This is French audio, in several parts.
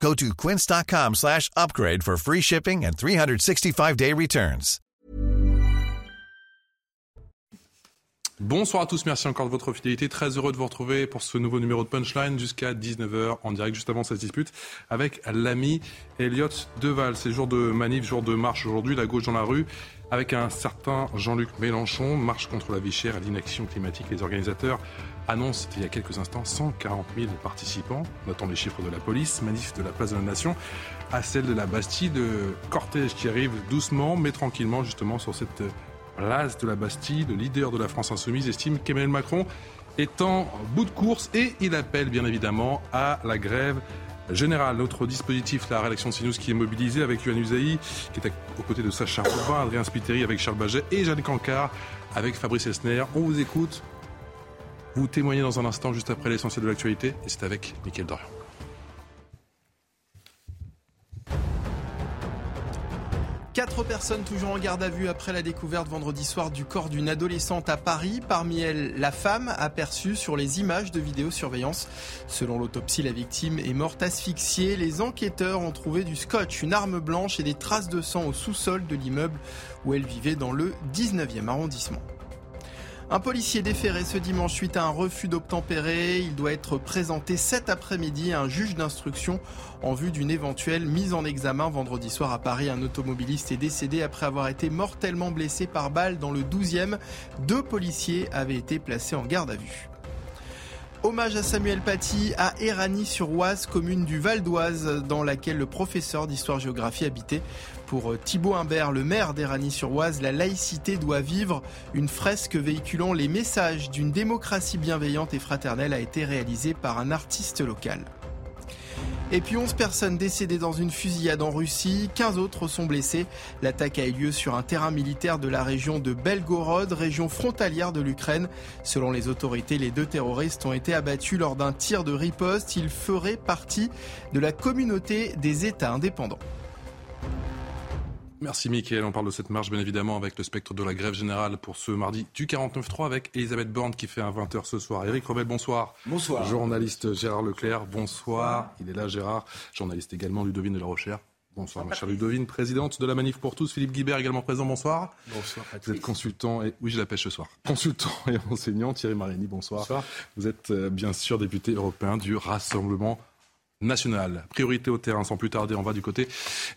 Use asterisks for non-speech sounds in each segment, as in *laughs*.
Go to quince.com slash upgrade for free shipping and 365-day returns. Bonsoir à tous, merci encore de votre fidélité. Très heureux de vous retrouver pour ce nouveau numéro de Punchline jusqu'à 19h en direct, juste avant cette dispute, avec l'ami Elliot Deval. C'est jour de manif, jour de marche aujourd'hui, la gauche dans la rue, avec un certain Jean-Luc Mélenchon, marche contre la vie chère et l'inaction climatique. Les organisateurs annoncent il y a quelques instants 140 000 participants, notant les chiffres de la police, manif de la place de la Nation, à celle de la Bastille, de cortège qui arrive doucement mais tranquillement justement sur cette place de la Bastille, le leader de la France insoumise, estime qu'Emmanuel Macron est en bout de course et il appelle bien évidemment à la grève générale. Notre dispositif, la rédaction de CNews qui est mobilisée avec Yohann Usaï, qui est aux côtés de Sacha Robin, Adrien Spiteri avec Charles Baget et Jeanne Cancard avec Fabrice Elsner. On vous écoute. Vous témoignez dans un instant juste après l'essentiel de l'actualité et c'est avec Mickaël Dorian. Quatre personnes toujours en garde à vue après la découverte vendredi soir du corps d'une adolescente à Paris. Parmi elles, la femme aperçue sur les images de vidéosurveillance. Selon l'autopsie, la victime est morte asphyxiée. Les enquêteurs ont trouvé du scotch, une arme blanche et des traces de sang au sous-sol de l'immeuble où elle vivait dans le 19e arrondissement. Un policier déféré ce dimanche suite à un refus d'obtempérer. Il doit être présenté cet après-midi à un juge d'instruction en vue d'une éventuelle mise en examen. Vendredi soir à Paris, un automobiliste est décédé après avoir été mortellement blessé par balle dans le 12e. Deux policiers avaient été placés en garde à vue. Hommage à Samuel Paty à Éragny-sur-Oise, commune du Val d'Oise, dans laquelle le professeur d'histoire-géographie habitait. Pour euh, Thibaut Humbert, le maire d'Éragny-sur-Oise, la laïcité doit vivre. Une fresque véhiculant les messages d'une démocratie bienveillante et fraternelle a été réalisée par un artiste local. Et puis 11 personnes décédées dans une fusillade en Russie, 15 autres sont blessés. L'attaque a eu lieu sur un terrain militaire de la région de Belgorod, région frontalière de l'Ukraine. Selon les autorités, les deux terroristes ont été abattus lors d'un tir de riposte. Ils feraient partie de la communauté des États indépendants. Merci Mickaël. On parle de cette marche bien évidemment avec le spectre de la grève générale pour ce mardi du 49-3 avec Elisabeth Borne qui fait un 20h ce soir. Éric Rebel, bonsoir. Bonsoir. Journaliste Gérard Leclerc, bonsoir. Il est là Gérard. Journaliste également Ludovine de la Rochère. Bonsoir ma chère Ludovine, présidente de la Manif pour tous. Philippe Guibert également présent, bonsoir. Bonsoir Vous êtes consultant et oui je la pêche ce soir. Consultant et *laughs* enseignant Thierry Marini, bonsoir. Bonsoir. Vous êtes euh, bien sûr député européen du Rassemblement nationale. Priorité au terrain, sans plus tarder, on va du côté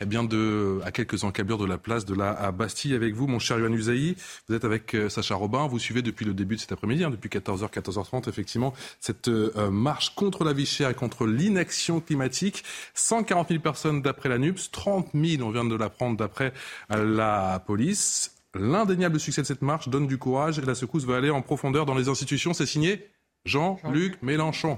eh bien de, à quelques encablures de la place de la Bastille avec vous, mon cher Yohann Usaï. Vous êtes avec euh, Sacha Robin, vous suivez depuis le début de cet après-midi, hein, depuis 14h, 14h30, effectivement, cette euh, marche contre la vie chère et contre l'inaction climatique. 140 000 personnes d'après la NUPS, 30 000, on vient de l'apprendre, d'après euh, la police. L'indéniable succès de cette marche donne du courage et la secousse va aller en profondeur dans les institutions. C'est signé Jean-Luc Mélenchon.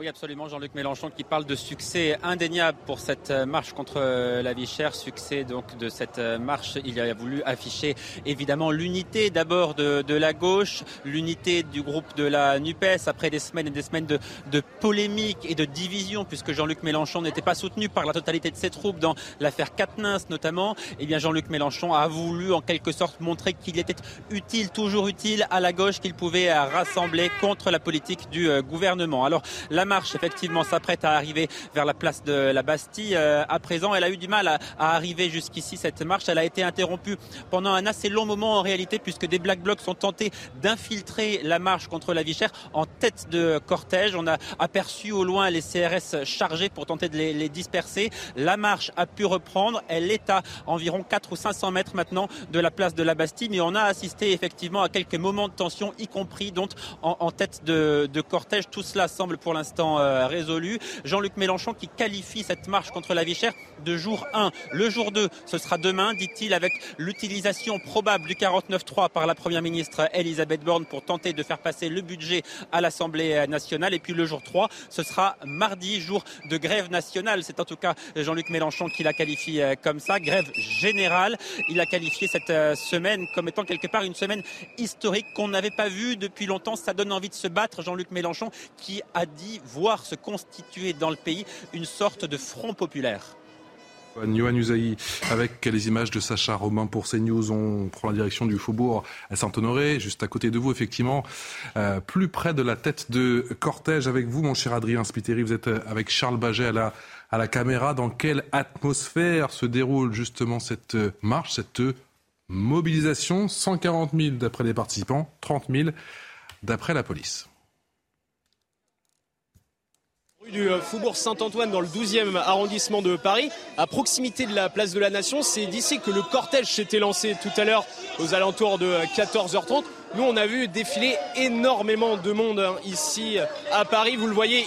Oui, absolument. Jean-Luc Mélenchon qui parle de succès indéniable pour cette euh, marche contre euh, la vie chère. Succès donc de cette euh, marche. Il a voulu afficher évidemment l'unité d'abord de, de, la gauche, l'unité du groupe de la NUPES après des semaines et des semaines de, de polémiques et de division puisque Jean-Luc Mélenchon n'était pas soutenu par la totalité de ses troupes dans l'affaire Katnins notamment. Eh bien, Jean-Luc Mélenchon a voulu en quelque sorte montrer qu'il était utile, toujours utile à la gauche, qu'il pouvait rassembler contre la politique du gouvernement. Alors, la marche effectivement s'apprête à arriver vers la place de la Bastille. Euh, à présent, elle a eu du mal à, arriver jusqu'ici. Cette marche, elle a été interrompue pendant un assez long moment en réalité, puisque des Black Blocs sont tentés d'infiltrer la marche contre la vie chère en tête de cortège. On a aperçu au loin les CRS chargés pour tenter de les, disperser. La marche a pu reprendre. Elle est à environ 4 ou 500 mètres maintenant de la place de la Bastille, mais on a assisté effectivement à quelques moments de tension, y compris donc en, tête de cortège. Tout cela semble pour l'instant l'instant résolue. Jean-Luc Mélenchon qui qualifie cette marche contre la vie chère de jour 1. Le jour 2, ce sera demain, dit-il, avec l'utilisation probable du 49.3 par la Première ministre Elisabeth Borne pour tenter de faire passer le budget à l'Assemblée nationale. Et puis le jour 3, ce sera mardi, jour de grève nationale. C'est en tout cas Jean-Luc Mélenchon qui la qualifie euh, comme ça, grève générale. Il a qualifié cette euh, semaine comme étant quelque part une semaine historique qu'on n'avait pas vue depuis longtemps. Ça donne envie de se battre. Jean-Luc Mélenchon qui a dit voir se constituer dans le pays une sorte de front populaire. Yoann Usaï, avec les images de Sacha Romain pour CNews, on prend la direction du faubourg à Saint-Honoré, juste à côté de vous, effectivement, euh, plus près de la tête de cortège avec vous, mon cher Adrien Spiteri. Vous êtes euh, avec Charles Baget à la, caméra. Dans quelle atmosphère se déroule justement cette euh, marche, cette mobilisation? 140 000 d'après les participants, 30 000 d'après la police du euh, Faubourg Saint-Antoine dans le 12e arrondissement de Paris, à proximité de la place de la Nation. C'est d'ici que le cortège s'était lancé tout à l'heure aux alentours de 14h30. Nous, on a vu défiler énormément de monde hein, ici à Paris. Vous le voyez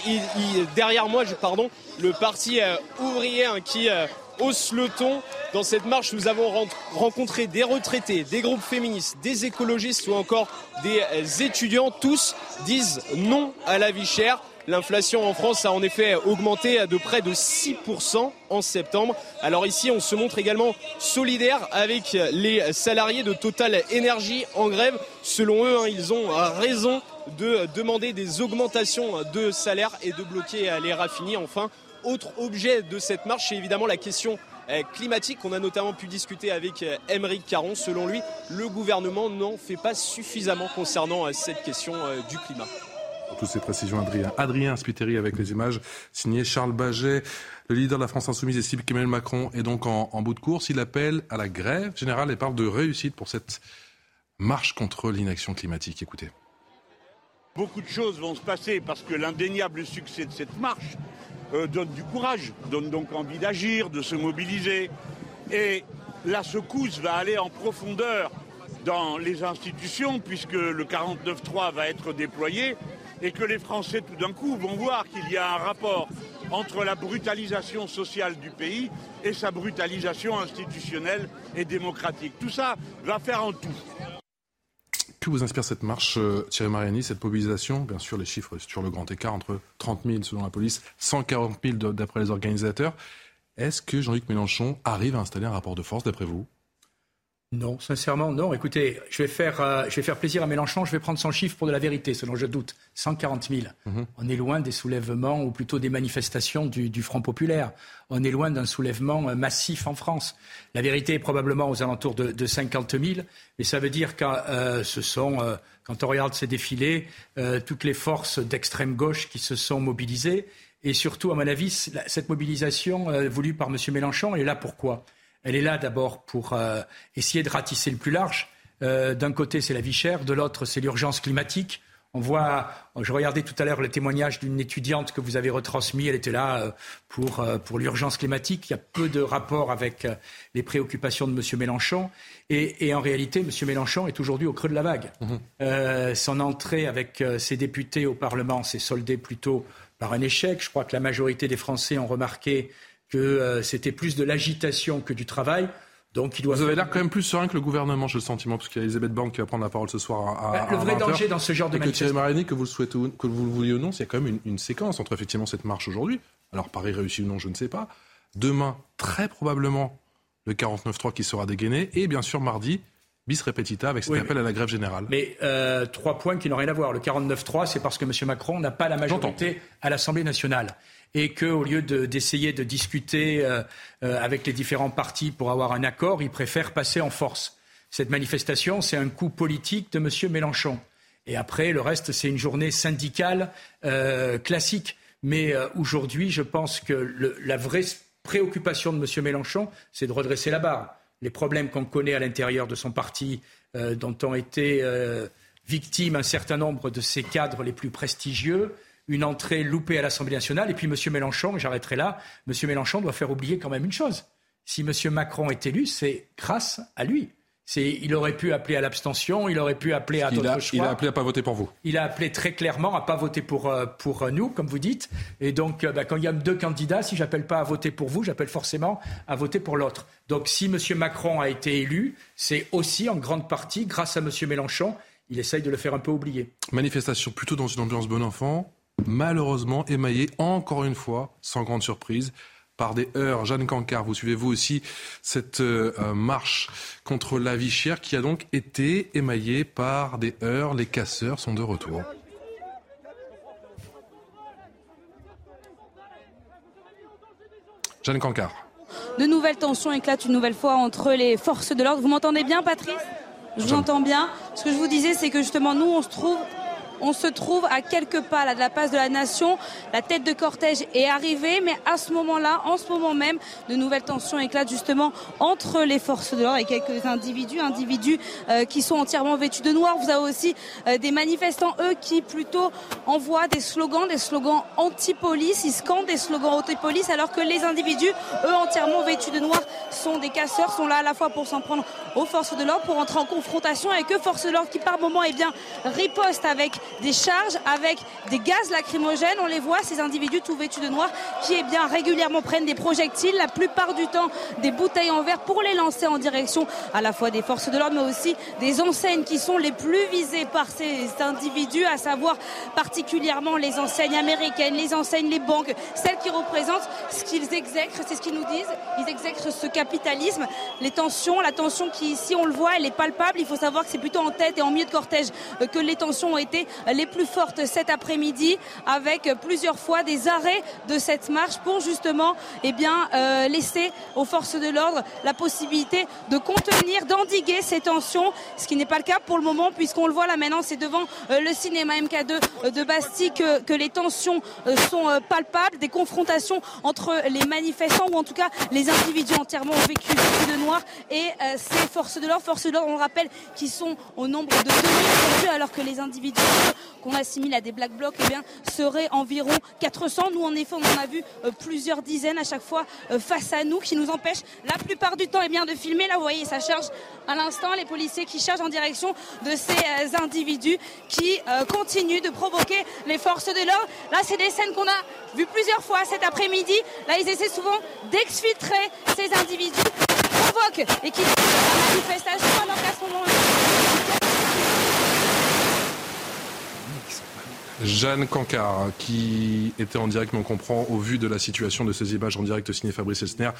derrière moi, pardon, le parti euh, ouvrier hein, qui euh, hausse le ton. Dans cette marche, nous avons rencontré des retraités, des groupes féministes, des écologistes ou encore des étudiants. Tous disent non à la vie chère. L'inflation en France a en effet augmenté de près de 6% en septembre. Alors ici, on se montre également solidaire avec les salariés de Total Énergie en grève. Selon eux, hein, ils ont raison de demander des augmentations de salaire et de bloquer les raffineries. Enfin, autre objet de cette marche, c'est évidemment la question eh, climatique. On a notamment pu discuter avec Émeric eh, Caron. Selon lui, le gouvernement n'en fait pas suffisamment concernant eh, cette question du climat toutes ces précisions, Adrien. Adrien Spiteri avec les images, signé Charles Baget. Le leader de la France Insoumise estime qu'Emmanuel Macron est donc en, bout de course. Il appelle à la grève générale et parle de réussite pour cette marche contre l'inaction climatique. Écoutez. Beaucoup de choses vont se passer parce que l'indéniable succès de cette marche euh, donne du courage, donne donc envie d'agir, de se mobiliser. Et la secousse va aller en profondeur dans les institutions puisque le 49.3 va être déployé et que les Français tout d'un coup vont voir qu'il y a un rapport entre la brutalisation sociale du pays et sa brutalisation institutionnelle et démocratique. Tout ça va faire en tout. Que vous inspire cette marche, euh, Thierry Mariani, cette mobilisation? Bien sûr, les chiffres sur le grand écart entre 30 000 selon la police, 140 000 d'après les organisateurs. Est-ce que Jean-Luc Mélenchon arrive à installer un rapport de force d'après vous? Non, sincèrement, non. Écoutez, je vais, faire, euh, je vais faire plaisir à Mélenchon. Je vais prendre son chiffre pour de la vérité, selon je doute. 140 000. Mhm. On est loin des soulèvements, ou plutôt des manifestations du, Front populaire. On est loin d'un soulèvement euh, massif en France. La vérité est probablement aux alentours de, 50 000. Mais ça veut dire que euh, ce sont, quand on regarde ces défilés, toutes les forces d'extrême gauche qui se sont mobilisées. Et surtout, à mon avis, cette mobilisation voulue par M. Mélenchon est là pourquoi? Elle est là d'abord pour euh, essayer de ratisser le plus large. Euh, d'un côté, c'est la vie chère, de l'autre, c'est l'urgence climatique. On voit, je regardais tout à l'heure le témoignage d'une étudiante que vous avez retransmis, elle était là euh, pour, pour l'urgence climatique. Il y a peu de rapport avec les préoccupations de M. Mélenchon. Et, en réalité, M. Mélenchon est aujourd'hui au creux de la vague. Mmh. son entrée avec ses députés au Parlement s'est soldée plutôt par un échec. Je crois que la majorité des Français ont remarqué que euh, c'était plus de l'agitation que du travail. Donc, il doit Vous avez l'air quand même plus serein que le gouvernement, j'ai le sentiment, parce qu'il y a Elisabeth Borne qui va prendre la parole ce soir à, bah, Le vrai danger dans ce genre de manifestation... Que que vous le souhaitez que vous le vouliez ou non, c'est quand même une, séquence entre effectivement cette marche aujourd'hui, alors Paris réussi ou non, je ne sais pas. Demain, très probablement, le 49-3 qui sera dégainé, et bien sûr mardi, bis repetita avec cet appel à la grève générale. Mais euh, trois points qui n'ont rien à voir. Le 49-3, c'est parce que M. Macron n'a pas la majorité à l'Assemblée nationale et qu'au lieu d'essayer de, discuter euh, euh, avec les différents partis pour avoir un accord, il préfère passer en force. Cette manifestation, c'est un coup politique de M. Mélenchon. Et après, le reste, c'est une journée syndicale euh, classique. Mais aujourd'hui, je pense que la vraie préoccupation de M. Mélenchon, c'est de redresser la barre. Les problèmes qu'on connaît à l'intérieur de son parti, dont ont été victimes un certain nombre de ses cadres les plus prestigieux, une entrée loupée à l'Assemblée nationale. Et puis M. Mélenchon, j'arrêterai là, M. Mélenchon doit faire oublier quand même une chose. Si M. Macron est élu, c'est grâce à lui. il aurait pu appeler à l'abstention, il aurait pu appeler à d'autres choix. Il a appelé à pas voter pour vous. Il a appelé très clairement à pas voter pour euh, pour nous, comme vous dites. Et donc, euh, bah, quand il y a deux candidats, si j'appelle pas à voter pour vous, j'appelle forcément à voter pour l'autre. Donc, si M. Macron a été élu, c'est aussi en grande partie grâce à M. Mélenchon. Il essaye de le faire un peu oublier. Manifestation plutôt dans une ambiance bon enfant, malheureusement émaillée encore une fois, sans grande surprise, par des heures. Jeanne Cancard, vous suivez vous aussi cette euh, marche contre la vie chère qui a donc été émaillée par des heures. Les casseurs sont de retour. Jeanne Cancard. De nouvelles tensions éclatent une nouvelle fois entre les forces de l'ordre. Vous m'entendez bien, Patrice? Je vous entends bien. Ce que je vous disais, c'est que justement, nous, on se trouve on se trouve à quelques pas de la place de la Nation. La tête de cortège est arrivée, mais à ce moment-là, en ce moment même, de nouvelles tensions éclatent justement entre les forces de l'ordre et quelques individus, individus euh, qui sont entièrement vêtus de noir. Vous avez aussi euh, des manifestants, eux, qui plutôt envoient des slogans, des slogans anti-police. Ils scandent des slogans anti-police, alors que les individus, eux, entièrement vêtus de noir, sont des casseurs, sont là à la fois pour s'en prendre aux forces de l'ordre, pour entrer en confrontation avec eux, forces de l'ordre qui par moment, eh bien, ripostent avec des charges avec des gaz lacrymogènes. On les voit, ces individus tout vêtus de noir, qui eh bien, régulièrement prennent des projectiles, la plupart du temps des bouteilles en verre pour les lancer en direction à la fois des forces de l'ordre, mais aussi des enseignes qui sont les plus visées par ces individus, à savoir particulièrement les enseignes américaines, les enseignes, les banques, celles qui représentent ce qu'ils exècrent, c'est ce qu'ils nous disent. Ils exècrent ce capitalisme, les tensions, la tension qui ici on le voit, elle est palpable. Il faut savoir que c'est plutôt en tête et en milieu de cortège que les tensions ont été les plus fortes cet après-midi avec plusieurs fois des arrêts de cette marche pour justement eh bien, euh, laisser aux forces de l'ordre la possibilité de contenir, d'endiguer ces tensions, ce qui n'est pas le cas pour le moment puisqu'on le voit là maintenant c'est devant euh, le cinéma MK2 de Bastille que, que les tensions euh, sont palpables, des confrontations entre les manifestants ou en tout cas les individus entièrement vécus de noir et ces forces de l'ordre, forces de l'ordre on le rappelle qui sont au nombre de 2000 alors que les individus qu'on assimile à des black blocs eh bien, seraient environ 400. Nous, en effet, on en a vu euh, plusieurs dizaines à chaque fois euh, face à nous qui nous empêchent la plupart du temps eh bien, de filmer. Là, vous voyez, ça charge à l'instant les policiers qui chargent en direction de ces euh, individus qui continuent de provoquer les forces de l'ordre. Là, c'est des scènes qu'on a vues plusieurs fois cet après-midi. Là, ils essaient souvent d'exfiltrer ces individus qui provoquent et qui la manifestation alors qu'à ce moment-là, Jeanne Cancard, qui était en direct, mais on comprend, au vu de la situation de ces images en direct signé Fabrice Elsner,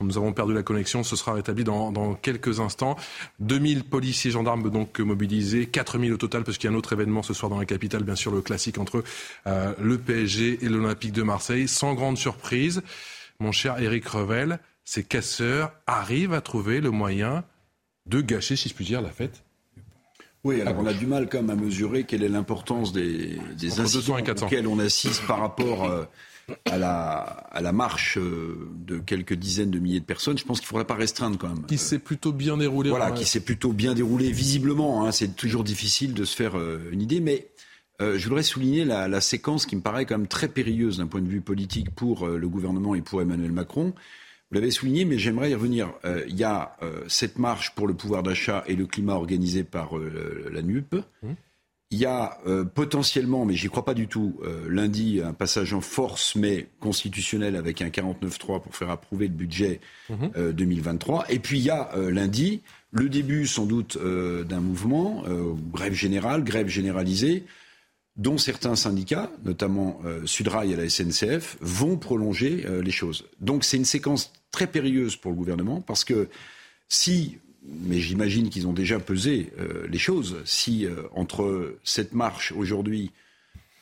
nous avons perdu la connexion, ce sera rétabli dans, quelques instants. 2000 policiers gendarmes donc mobilisés, 4000 au total, parce qu'il y a un autre événement ce soir dans la capitale, bien sûr, le classique entre euh, le PSG et l'Olympique de Marseille. Sans grande surprise, mon cher Eric Revel, ces casseurs arrivent à trouver le moyen de gâcher, si je puis dire, la fête oui, alors on a du mal quand même à mesurer quelle est l'importance des, des incidents auxquels on assiste par rapport euh, à, la, à la marche euh, de quelques dizaines de milliers de personnes. Je pense qu'il ne faudrait pas restreindre quand même. Qui s'est plutôt bien déroulé. Voilà, qui s'est plutôt bien déroulé visiblement. Hein, c'est toujours difficile de se faire euh, une idée, mais je voudrais souligner la, la, séquence qui me paraît quand même très périlleuse d'un point de vue politique pour le gouvernement et pour Emmanuel Macron. Vous l'avez souligné, mais j'aimerais y revenir. Euh, il y a euh, cette marche pour le pouvoir d'achat et le climat organisée par euh, la NUP. Mmh. Il y a potentiellement, mais j'y crois pas du tout, lundi un passage en force, mais constitutionnel avec un 49-3 pour faire approuver le budget 2023. Mmh. Et puis il y a lundi le début sans doute d'un mouvement, grève générale, grève généralisée, dont certains syndicats, notamment Sudrail et la SNCF, vont prolonger les choses. Donc c'est une séquence très périlleuse pour le gouvernement parce que si, mais j'imagine qu'ils ont déjà pesé euh, les choses, si euh, entre cette marche aujourd'hui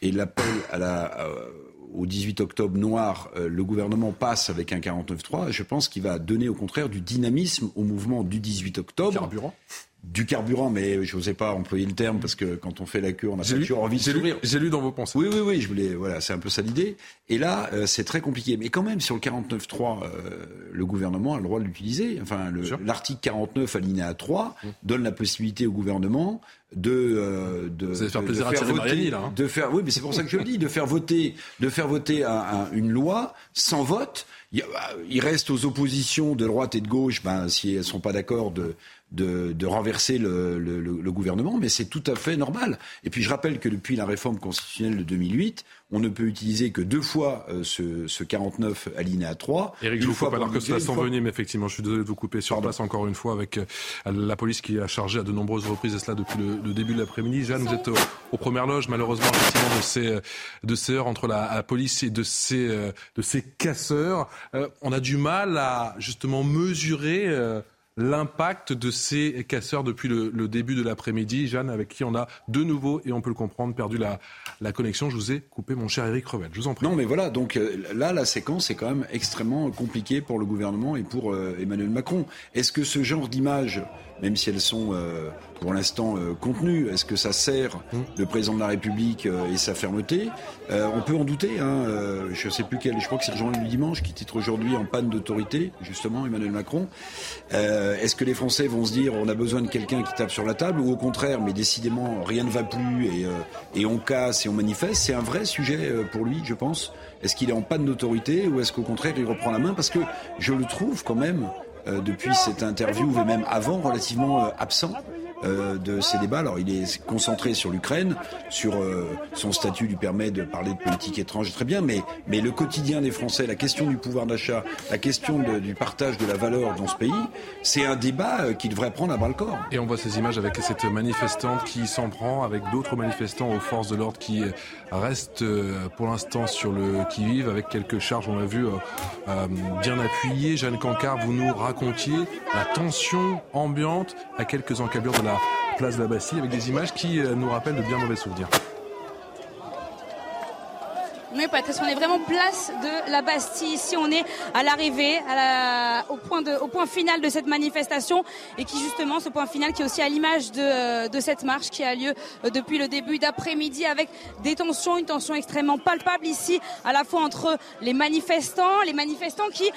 et l'appel euh, au 18 octobre noir, le gouvernement passe avec un 49-3, je pense qu'il va donner au contraire du dynamisme au mouvement du 18 octobre. Carburant du carburant, mais je n'osais pas employer le terme parce que quand on fait la queue, on a toujours envie de sourire. J'ai lu dans vos pensées. Oui, oui, oui, je voulais, voilà, c'est un peu ça l'idée. Et là, euh, c'est très compliqué. Mais quand même, sur le 49.3, euh, le gouvernement a le droit de l'utiliser. Enfin, l'article 49, alinéa 3, mmh. donne la possibilité au gouvernement de, euh, de, faire plaisir faire voter, là, hein. de faire, oui, mais c'est pour ça que je le dis, de faire voter, de faire voter une loi sans vote il, reste aux oppositions de droite et de gauche, ben, si elles ne sont pas d'accord, de, de, de, renverser le, le, le, gouvernement, mais c'est tout à fait normal. Et puis je rappelle que depuis la réforme constitutionnelle de 2008, on ne peut utiliser que deux fois euh, ce, ce 49 alinéa 3. Éric, je vous coupe alors que cela s'envenime, effectivement. Je suis désolé de vous couper sur place encore une fois avec euh, la police qui a chargé à de nombreuses reprises, et cela depuis le, début de l'après-midi. Jeanne, vous êtes aux, premières loges, malheureusement, effectivement, de ces, euh, de ces heures entre la, police et de ces, de ces casseurs. on a du mal à justement mesurer l'impact de ces casseurs depuis le, début de l'après-midi. Jeanne, avec qui on a de nouveau, et on peut le comprendre, perdu la, la connexion. Je vous ai coupé, mon cher Eric Revel. Je vous en prie. Non, mais voilà, donc euh, là, la séquence est quand même extrêmement compliquée pour le gouvernement et pour euh, Emmanuel Macron. Est-ce que ce genre d'image même si elles sont euh, pour l'instant euh, contenues. Est-ce que ça sert mmh. le président de la République euh, et sa fermeté? On peut en douter. Hein, je ne sais plus quel. Je crois que c'est le journal du dimanche qui titre aujourd'hui en panne d'autorité, justement Emmanuel Macron. Est-ce que les Français vont se dire on a besoin de quelqu'un qui tape sur la table ou au contraire, mais décidément rien ne va plus et, et on casse et on manifeste? C'est un vrai sujet pour lui, je pense. Est-ce qu'il est en panne d'autorité ou est-ce qu'au contraire il reprend la main? Parce que je le trouve quand même depuis cette interview, et même avant, relativement euh, absent. Euh, de ces débats. Alors, il est concentré sur l'Ukraine, sur son statut lui permet de parler de politique étrangère très bien, mais, mais le quotidien des Français, la question du pouvoir d'achat, la question du partage de la valeur dans ce pays, c'est un débat qui devrait prendre à bras le corps. Et on voit ces images avec cette manifestante qui s'en prend, avec d'autres manifestants aux forces de l'ordre qui restent pour l'instant sur le qui-vive, avec quelques charges, on l'a vu, bien appuyées. Jeanne Cancard, vous nous racontiez la tension ambiante à quelques encablures de la place de la Bastille avec des images qui euh, nous rappellent de bien mauvais souvenirs. Oui, Patrice, on est vraiment place de la Bastille. Ici, on est à l'arrivée, au, point final de cette manifestation et qui, justement, ce point final qui est aussi à l'image de, euh, de cette marche qui a lieu euh, depuis le début d'après-midi avec des tensions, une tension extrêmement palpable ici, à la fois entre les manifestants, les manifestants qui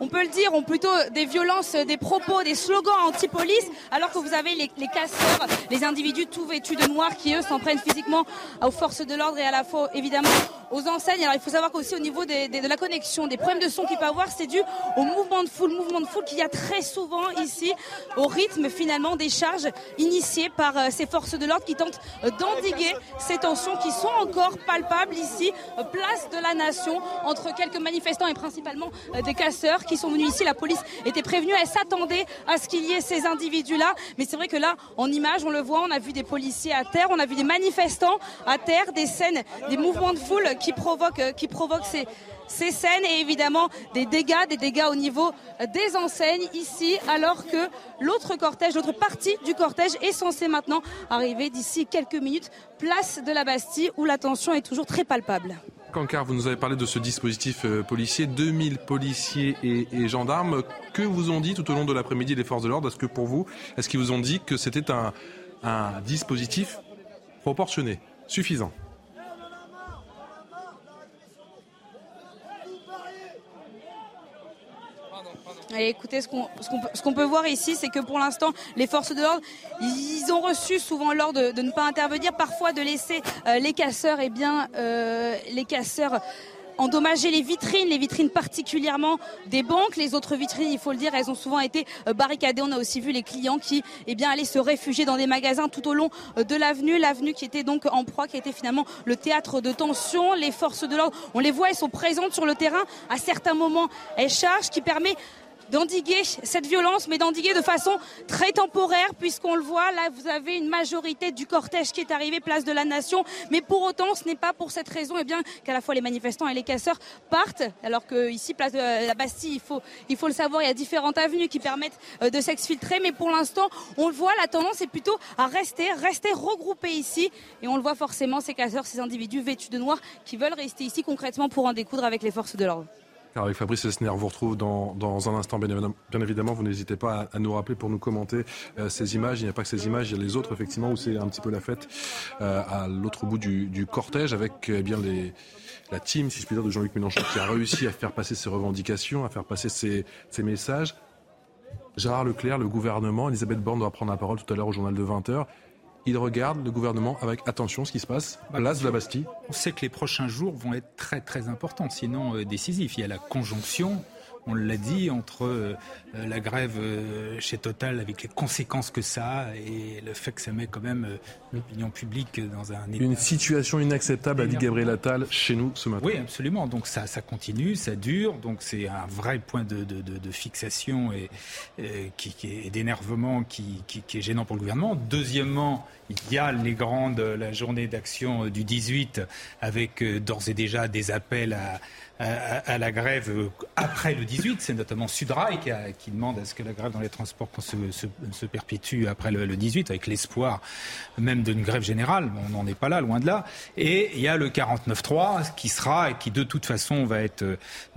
on peut le dire, ont plutôt des violences, des propos, des slogans anti-police, alors que vous avez les, casseurs, les individus tout vêtus de noir qui, eux, s'en prennent physiquement aux forces de l'ordre et à la fois, évidemment, aux enseignes. Alors, il faut savoir qu'aussi au niveau de la connexion, des problèmes de son qu'il peut avoir, c'est dû au mouvement de foule, mouvement de foule qu'il y a très souvent ici, au rythme, finalement, des charges initiées par euh, ces forces de l'ordre qui tentent euh, d'endiguer ces tensions qui sont encore palpables ici, euh, place de la nation, entre quelques manifestants et principalement des casseurs qui sont venus ici. La police était prévenue, elle s'attendait à ce qu'il y ait ces individus-là. Mais c'est vrai que là, en image, on le voit, on a vu des policiers à terre, on a vu des manifestants à terre, des scènes, des mouvements de foule qui provoquent, qui provoquent ces, ces scènes et évidemment des dégâts, des dégâts au niveau des enseignes ici, alors que l'autre cortège, l'autre partie du cortège est censée maintenant arriver d'ici quelques minutes, place de la Bastille, où la tension est toujours très palpable. Cancard, vous nous avez parlé de ce dispositif euh, policier, 2000 policiers et, gendarmes. Que vous ont dit tout au long de l'après-midi les forces de l'ordre? Est-ce que pour vous, est-ce qu'ils vous ont dit que c'était un dispositif proportionné, suffisant? Écoutez, ce qu'on peut voir ici, c'est que pour l'instant, les forces de l'ordre, ils ont reçu souvent l'ordre de, ne pas intervenir, parfois de laisser euh, les casseurs, et eh bien, euh, les casseurs endommager les vitrines, les vitrines particulièrement des banques. Les autres vitrines, il faut le dire, elles ont souvent été euh, barricadées. On a aussi vu les clients qui eh bien, allaient se réfugier dans des magasins tout au long de l'avenue. L'avenue qui était donc en proie, qui était finalement le théâtre de tension. Les forces de l'ordre, on les voit, elles sont présentes sur le terrain. À certains moments, elles chargent, qui permet d'endiguer cette violence, mais d'endiguer de façon très temporaire, puisqu'on le voit, là, vous avez une majorité du cortège qui est arrivé place de la Nation, mais pour autant, ce n'est pas pour cette raison, eh qu'à la fois les manifestants et les casseurs partent, alors que ici, place de la Bastille, il faut, il faut le savoir, il y a différentes avenues qui permettent euh, de s'exfiltrer, mais pour l'instant, on le voit, la tendance est plutôt à rester, rester regroupés ici, et on le voit forcément, ces casseurs, ces individus vêtus de noir, qui veulent rester ici concrètement pour en découdre avec les forces de l'ordre avec Fabrice Esner, vous retrouve dans, dans un instant. Bien évidemment, vous n'hésitez pas à, nous rappeler pour nous commenter euh, ces images. Il n'y a pas que ces images, il y a les autres, effectivement, où c'est un petit peu la fête euh, à l'autre bout du, du, cortège avec eh bien les, la team, si je puis dire, de Jean-Luc Mélenchon qui a réussi à faire passer ses revendications, à faire passer ses, ses messages. Gérard Leclerc, le gouvernement, Elisabeth Borne doit prendre la parole tout à l'heure au journal de 20h il regarde le gouvernement avec attention ce qui se passe. À place de la Bastille On sait que les prochains jours vont être très très importants, sinon euh, décisifs. Il y a la conjonction on l'a dit, entre la grève chez Total avec les conséquences que ça a et le fait que ça met quand même l'opinion publique dans un état... Une situation inacceptable, a dit Gabriel Attal, chez nous ce matin. Oui, absolument. Donc ça, ça continue, ça dure. Donc c'est un vrai point de, fixation et, qui, est d'énervement qui, qui, est gênant pour le gouvernement. Deuxièmement, il y a les grandes, la journée d'action du 18 avec euh, d'ores et déjà des appels à, à, la grève après le 18. C'est notamment Sudrail qui, qui, demande à ce que la grève dans les transports se, se, perpétue après le, 18, avec l'espoir même d'une grève générale. On n'en est pas là, loin de là. Et il y a le 49.3 qui sera et qui de toute façon va être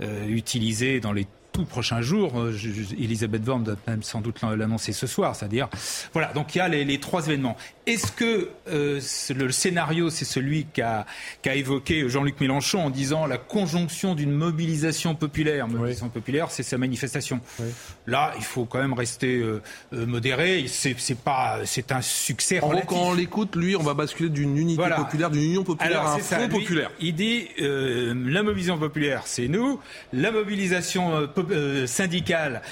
euh, utilisé dans les tout prochains jours. Euh, Elisabeth Borne doit même sans doute l'annoncer ce soir. C'est-à-dire, voilà, donc il y a les, les trois événements. Est-ce que euh, le scénario, c'est celui qu'a évoqué Jean-Luc Mélenchon en disant la conjonction d'une mobilisation populaire Mobilisation populaire, c'est sa manifestation. Là, il faut quand même rester euh, modéré. C'est pas, c'est un succès. En gros, quand on l'écoute, lui, on va basculer d'une unité populaire, d'une union populaire à un front populaire. Il dit la mobilisation populaire, c'est nous. La mobilisation syndicale,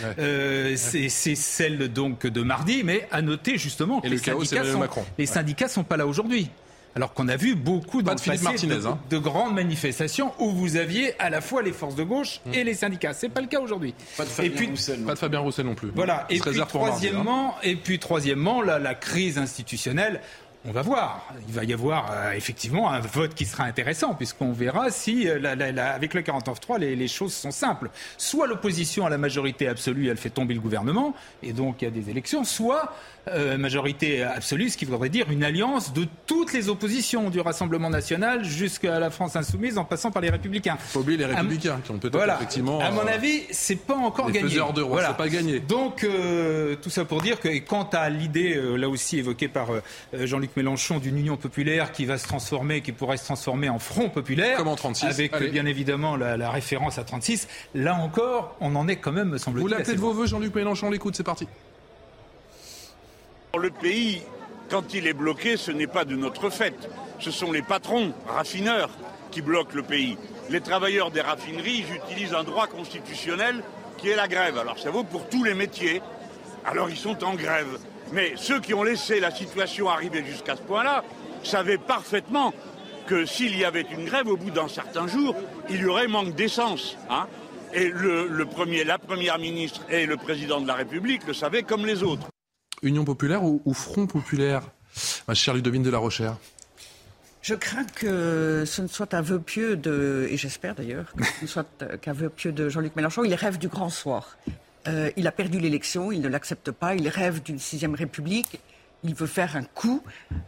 c'est celle donc de mardi. Mais à noter justement que les syndicats sont, Macron. Les syndicats ne sont pas là aujourd'hui. Alors qu'on a vu beaucoup dans de, hein. de, grandes manifestations où vous aviez à la fois les forces de gauche et les syndicats. C'est pas le cas aujourd'hui. Pas de Fabien et puis, Roussel. Pas de Fabien Roussel non plus. Voilà. Et puis, troisièmement, hein. et puis troisièmement, la crise institutionnelle. On va voir. Il va y avoir euh, effectivement un vote qui sera intéressant, puisqu'on verra si, euh, avec le 49-3, les, les, choses sont simples. Soit l'opposition à la majorité absolue, elle fait tomber le gouvernement, et donc il y a des élections, soit euh, majorité absolue, ce qui voudrait dire une alliance de toutes les oppositions, du Rassemblement national jusqu'à la France insoumise, en passant par les Républicains. Faut oublier les Républicains, qui ont peut-être effectivement. À mon avis, c'est pas encore gagné. De voilà. pas gagné. Donc tout ça pour dire que quant à l'idée, là aussi évoquée par Jean-Luc Mélenchon, d'une union populaire qui va se transformer, qui pourrait se transformer en front populaire, Comme en 36, avec bien évidemment la, référence à 36. Là encore, on en est quand même, me semble-t-il. Vous l'appelez de vos voeux, Jean-Luc Mélenchon, l'écoute, c'est parti. Le pays, quand il est bloqué, ce n'est pas de notre fait. Ce sont les patrons, raffineurs, qui bloquent le pays. Les travailleurs des raffineries utilisent un droit constitutionnel qui est la grève. Alors ça vaut pour tous les métiers. Alors ils sont en grève. Mais ceux qui ont laissé la situation arriver jusqu'à ce point-là savaient parfaitement que s'il y avait une grève, au bout d'un certain jour, il y aurait manque d'essence. Hein. et le, premier, la Première ministre et le Président de la République le savaient comme les autres. Union populaire ou, Front populaire Ma chère Ludovine de la Rochère? Je crains que ce ne soit un vœu pieux de, et j'espère d'ailleurs, que ce ne soit qu'un vœu pieux de Jean-Luc Mélenchon. Il rêve du grand soir. Euh, il a perdu l'élection, il ne l'accepte pas, il rêve d'une sixième république, il veut faire un coup,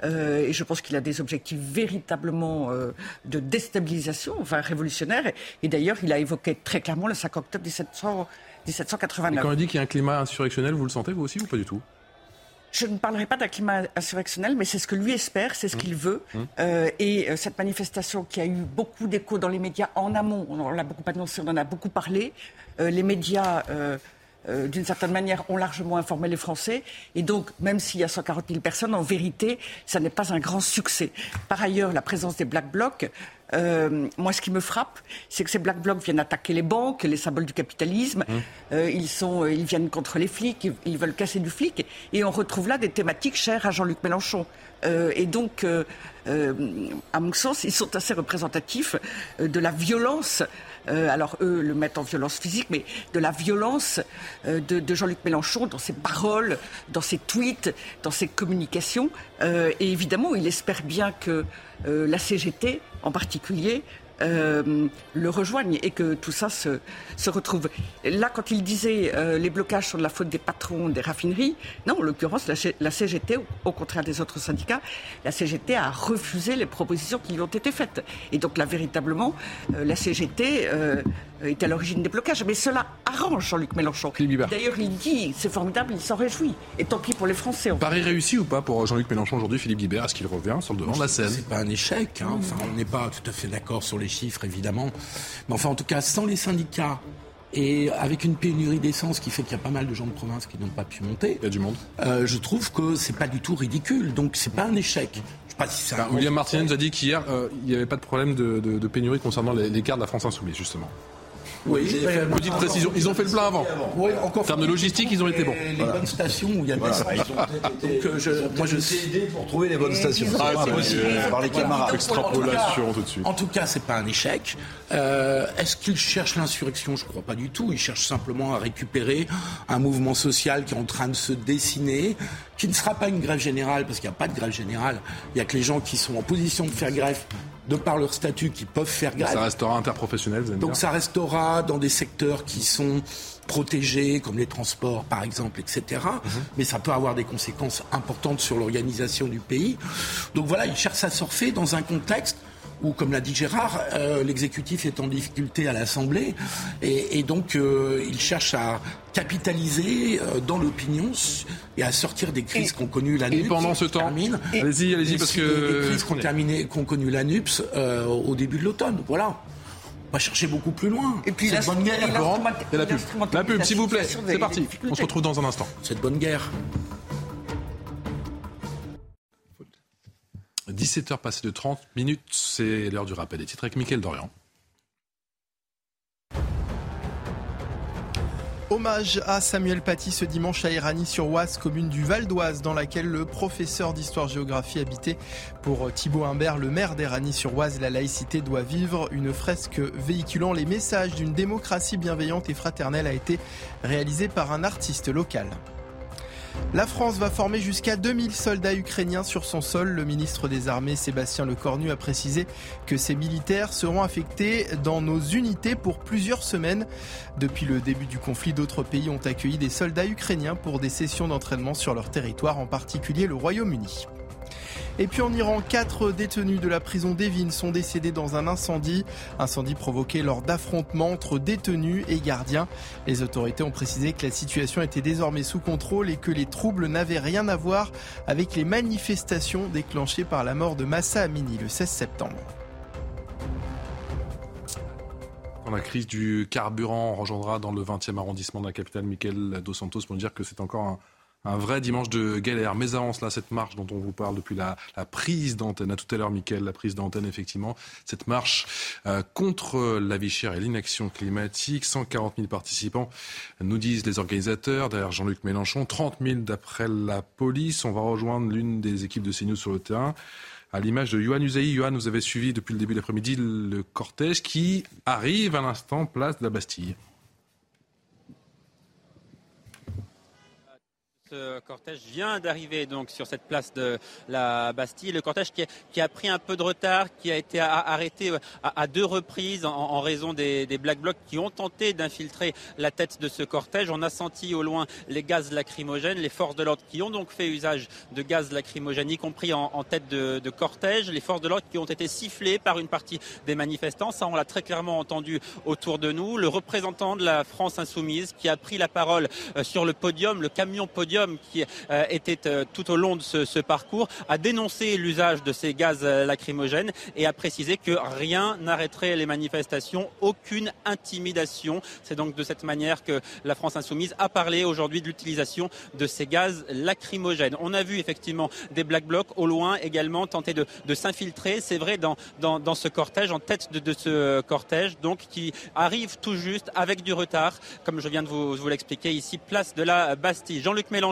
euh, et je pense qu'il a des objectifs véritablement euh, de déstabilisation, enfin révolutionnaire. Et, d'ailleurs, il a évoqué très clairement le 5 octobre 1789. Et quand il dit qu'il y a un climat insurrectionnel, vous le sentez vous aussi ou pas du tout? Je ne parlerai pas d'un climat insurrectionnel, mais c'est ce que lui espère, c'est ce mmh. qu'il veut. Mmh. Euh, et cette manifestation qui a eu beaucoup d'écho dans les médias en amont, on l'a beaucoup annoncé, on en a beaucoup parlé. Les médias, d'une certaine manière, ont largement informé les Français. Et donc, même s'il y a 140 000 personnes, en vérité, ça n'est pas un grand succès. Par ailleurs, la présence des Black Blocs euh, moi, ce qui me frappe, c'est que ces Black Blocs viennent attaquer les banques, les symboles du capitalisme. Mmh. Euh, ils, sont, euh, ils viennent contre les flics, ils, veulent casser du flic. Et on retrouve là des thématiques chères à Jean-Luc Mélenchon. et donc, à mon sens, ils sont assez représentatifs de la violence alors eux le mettent en violence physique, mais de la violence de, Jean-Luc Mélenchon dans ses paroles, dans ses tweets, dans ses communications. et évidemment, il espère bien que la CGT en particulier euh, le rejoignent et que tout ça se, se retrouve. Là, quand il disait euh, les blocages sont de la faute des patrons des raffineries, non, en l'occurrence, la, CGT, au contraire des autres syndicats, la CGT a refusé les propositions qui lui ont été faites. Et donc là, véritablement, euh, la CGT est à l'origine des blocages. Mais cela arrange Jean-Luc Mélenchon. D'ailleurs, il dit, c'est formidable, il s'en réjouit. Et tant pis pour les Français. Paris réussi ou pas pour Jean-Luc Mélenchon aujourd'hui, Philippe Guibert Est-ce qu'il revient sur le devant de la scène? C'est pas un échec. Hein. Enfin, on n'est pas tout à fait d'accord sur les chiffres, évidemment. Mais enfin, en tout cas, sans les syndicats et avec une pénurie d'essence qui fait qu'il y a pas mal de gens de province qui n'ont pas pu monter. Il y a du monde. Euh, je trouve que c'est pas du tout ridicule. Donc c'est pas un échec. Je sais pas si ça. William Martinez nous a dit qu'hier euh, il n'y avait pas de problème de, pénurie concernant les, les cartes de la France insoumise justement. Oui, petite précision. Ils ont fait le plein avant. Oui, encore. En termes de logistique, ils ont été bons. Les, bonnes stations où il y a des Donc, euh, je, moi, je pour trouver les bonnes stations. Ah, possible. Par les camarades. Extrapolation tout de suite. En tout cas, c'est pas un échec. Euh, Est-ce qu'ils cherchent l'insurrection? Je crois pas du tout. Ils cherchent simplement à récupérer un mouvement social qui est en train de se dessiner, qui ne sera pas une grève générale, parce qu'il n'y a pas de grève générale. Il y a que les gens qui sont en position de faire grève de par leur statut, qui peuvent faire grève. Ça restera interprofessionnel, vous Donc dire. ça restera dans des secteurs qui sont protégés, comme les transports par exemple, etc. Mhm. Mais ça peut avoir des conséquences importantes sur l'organisation du pays. Donc voilà, ils cherchent à surfer dans un contexte où, comme l'a dit Gérard, euh, l'exécutif est en difficulté à l'Assemblée, et, et donc euh, ils cherchent à capitaliser euh, dans l'opinion et à sortir des crises qu'ont connues la Et pendant ce temps, termine. allez-y, allez-y, parce que- des crises qu'ont terminé, qu'ont connu la NUPS euh, au début de l'automne. Voilà. On va chercher beaucoup plus loin. Et puis cette la- bonne guerre. et il la pub. La pub, s'il vous plaît. C'est parti. On se retrouve dans un instant. Cette bonne guerre. 17h passées de 30 minutes, c'est l'heure du rappel des titres avec Mickaël Dorian. Hommage à Samuel Paty ce dimanche à Éragny-sur-Oise, commune du Val d'Oise, dans laquelle le professeur d'histoire-géographie habitait. Pour Thibaut Humbert, le maire d'Éragny-sur-Oise, la laïcité doit vivre. Une fresque véhiculant les messages d'une démocratie bienveillante et fraternelle a été réalisée par un artiste local. La France va former jusqu'à 2000 soldats ukrainiens sur son sol. Le ministre des Armées, Sébastien Lecornu, a précisé que ces militaires seront affectés dans nos unités pour plusieurs semaines. Depuis le début du conflit, d'autres pays ont accueilli des soldats ukrainiens pour des sessions d'entraînement sur leur territoire, en particulier le Royaume-Uni. Et puis en Iran, quatre détenus de la prison d'Evin sont décédés dans un incendie. Incendie provoqué lors d'affrontements entre détenus et gardiens. Les autorités ont précisé que la situation était désormais sous contrôle et que les troubles n'avaient rien à voir avec les manifestations déclenchées par la mort de Massa Amini le 16 septembre. La crise du carburant rejoindra dans le 20e arrondissement de la capitale, Michael Dos Santos, pour dire que c'est encore un, un vrai dimanche de galère. Mais avant cela, cette marche dont on vous parle depuis la, prise d'antenne, à tout à l'heure, Michael, la prise d'antenne, effectivement, cette marche euh, contre la vie chère et l'inaction climatique, 140 000 participants, nous disent les organisateurs, derrière Jean-Luc Mélenchon, 30 000 d'après la police. On va rejoindre l'une des équipes de CNews sur le terrain. À l'image de Yohan Usaï. Yohan, vous avez suivi depuis le début de l'après-midi le cortège qui arrive à l'instant place de la Bastille. Ce cortège vient d'arriver donc sur cette place de la Bastille. Le cortège qui a, pris un peu de retard, qui a été arrêté euh, à, deux reprises en, raison des, Black Blocs qui ont tenté d'infiltrer la tête de ce cortège. On a senti au loin les gaz lacrymogènes, les forces de l'ordre qui ont donc fait usage de gaz lacrymogènes, y compris en, tête de, de cortège. Les forces de l'ordre qui ont été sifflées par une partie des manifestants. Ça, on l'a très clairement entendu autour de nous. Le représentant de la France insoumise qui a pris la parole euh, sur le podium, le camion podium qui euh, était euh, tout au long de ce, parcours, a dénoncé l'usage de ces gaz euh, lacrymogènes et a précisé que rien n'arrêterait les manifestations, aucune intimidation. C'est donc de cette manière que la France insoumise a parlé aujourd'hui de l'utilisation de ces gaz lacrymogènes. On a vu effectivement des black blocs au loin également tenter de, s'infiltrer. C'est vrai dans, ce cortège, en tête de, de ce cortège, donc qui arrive tout juste avec du retard, comme je viens de vous, vous l'expliquer ici, place de la Bastille. Jean-Luc Mélenchon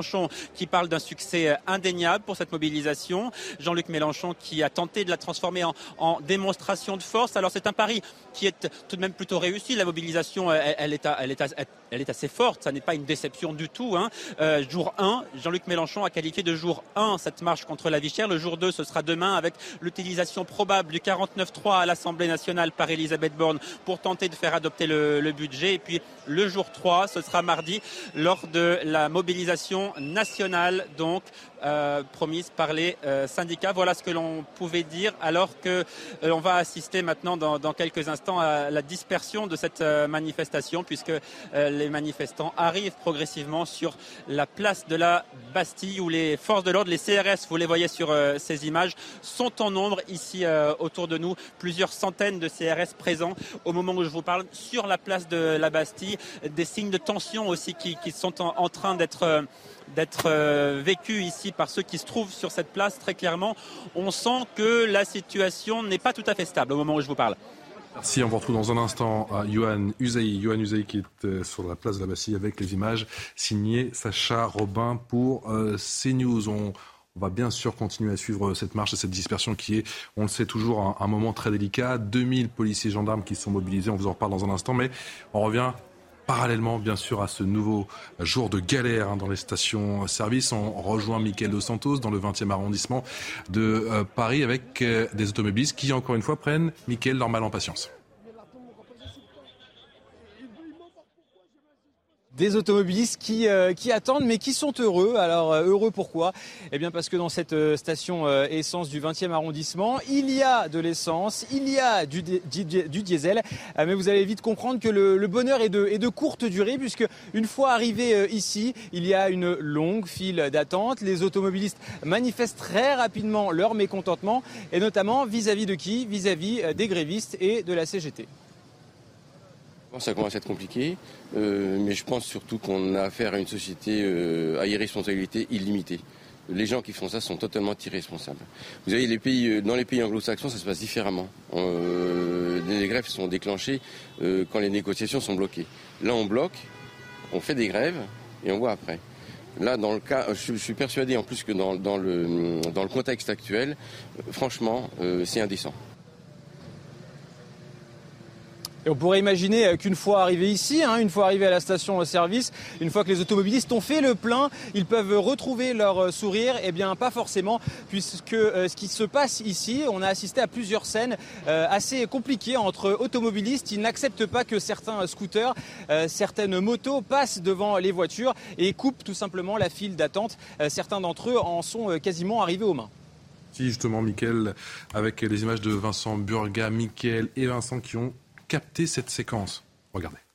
qui parle d'un succès indéniable pour cette mobilisation. Jean-Luc Mélenchon qui a tenté de la transformer en, démonstration de force. Alors c'est un pari qui est tout de même plutôt réussi. La mobilisation, elle, elle est, à- elle, est, à- elle est assez forte. Ça n'est pas une déception du tout. Hein. Euh, jour 1, Jean-Luc Mélenchon a qualifié de jour 1 cette marche contre la vie chère. Le jour 2, ce sera demain avec l'utilisation probable du 49.3 à l'Assemblée nationale par Elisabeth Borne pour tenter de faire adopter le, budget. Et puis le jour 3, ce sera mardi lors de la mobilisation nationale, donc euh, promise par les euh, syndicats. Voilà ce que l'on pouvait dire, alors que euh, va assister maintenant dans, quelques instants à la dispersion de cette euh, manifestation, puisque euh, les manifestants arrivent progressivement sur la place de la Bastille, où les forces de l'ordre, les CRS, vous les voyez sur ces images, sont en nombre ici autour de nous, plusieurs centaines de CRS présents au moment où je vous parle sur la place de la Bastille, des signes de tension aussi qui, sont en, train d'être d'être euh, vécu ici par ceux qui se trouvent sur cette place très clairement. On sent que la situation n'est pas tout à fait stable au moment où je vous parle. Merci, on vous retrouve dans un instant à Yohan Usaï. Yohan Usaï qui est euh, sur la place de la Bastille avec les images signées Sacha Robin pour euh, CNews. On, va bien sûr continuer à suivre cette marche et cette dispersion qui est, on le sait toujours, un, moment très délicat. 2000 policiers et gendarmes qui sont mobilisés, on vous en reparle dans un instant, mais on revient parallèlement, bien sûr, à ce nouveau jour de galère hein, dans les stations-service. On rejoint Michael Dos Santos dans le 20e arrondissement de euh, Paris avec euh, des automobilistes qui, encore une fois, prennent Michael normal en patience. Des automobilistes qui, euh, qui attendent mais qui sont heureux. Alors euh, heureux pourquoi? Eh bien parce que dans cette euh, station essence du 20e arrondissement, il y a de l'essence, il y a du, diesel, mais vous allez vite comprendre que le, bonheur est de, courte durée puisque une fois arrivé ici, il y a une longue file d'attente. Les automobilistes manifestent très rapidement leur mécontentement et notamment vis-à-vis -vis de qui? Vis-à-vis -vis des grévistes et de la CGT. Ça commence à être compliqué, euh, mais je pense surtout qu'on a affaire à une société euh, à irresponsabilité illimitée. Les gens qui font ça sont totalement irresponsables. Vous avez les pays, euh, dans les pays anglo-saxons, ça se passe différemment. les grèves sont déclenchées quand les négociations sont bloquées. Là, on bloque, on fait des grèves et on voit après. Là, dans le cas, je, suis persuadé en plus que dans, le, dans le contexte actuel, franchement, c'est indécent. On pourrait imaginer euh, qu'une fois arrivé ici, hein, une fois arrivé à la station-service, une fois que les automobilistes ont fait le plein, ils peuvent retrouver leur euh, sourire. Eh bien, pas forcément, puisque euh, ce qui se passe ici, on a assisté à plusieurs scènes assez compliquées entre automobilistes. Ils n'acceptent pas que certains scooters, certaines motos passent devant les voitures et coupent tout simplement la file d'attente. certains d'entre eux en sont quasiment arrivés aux mains. Justement, Mickaël, avec les images de Vincent Burga, Mickaël et Vincent qui capter cette séquence. Regardez.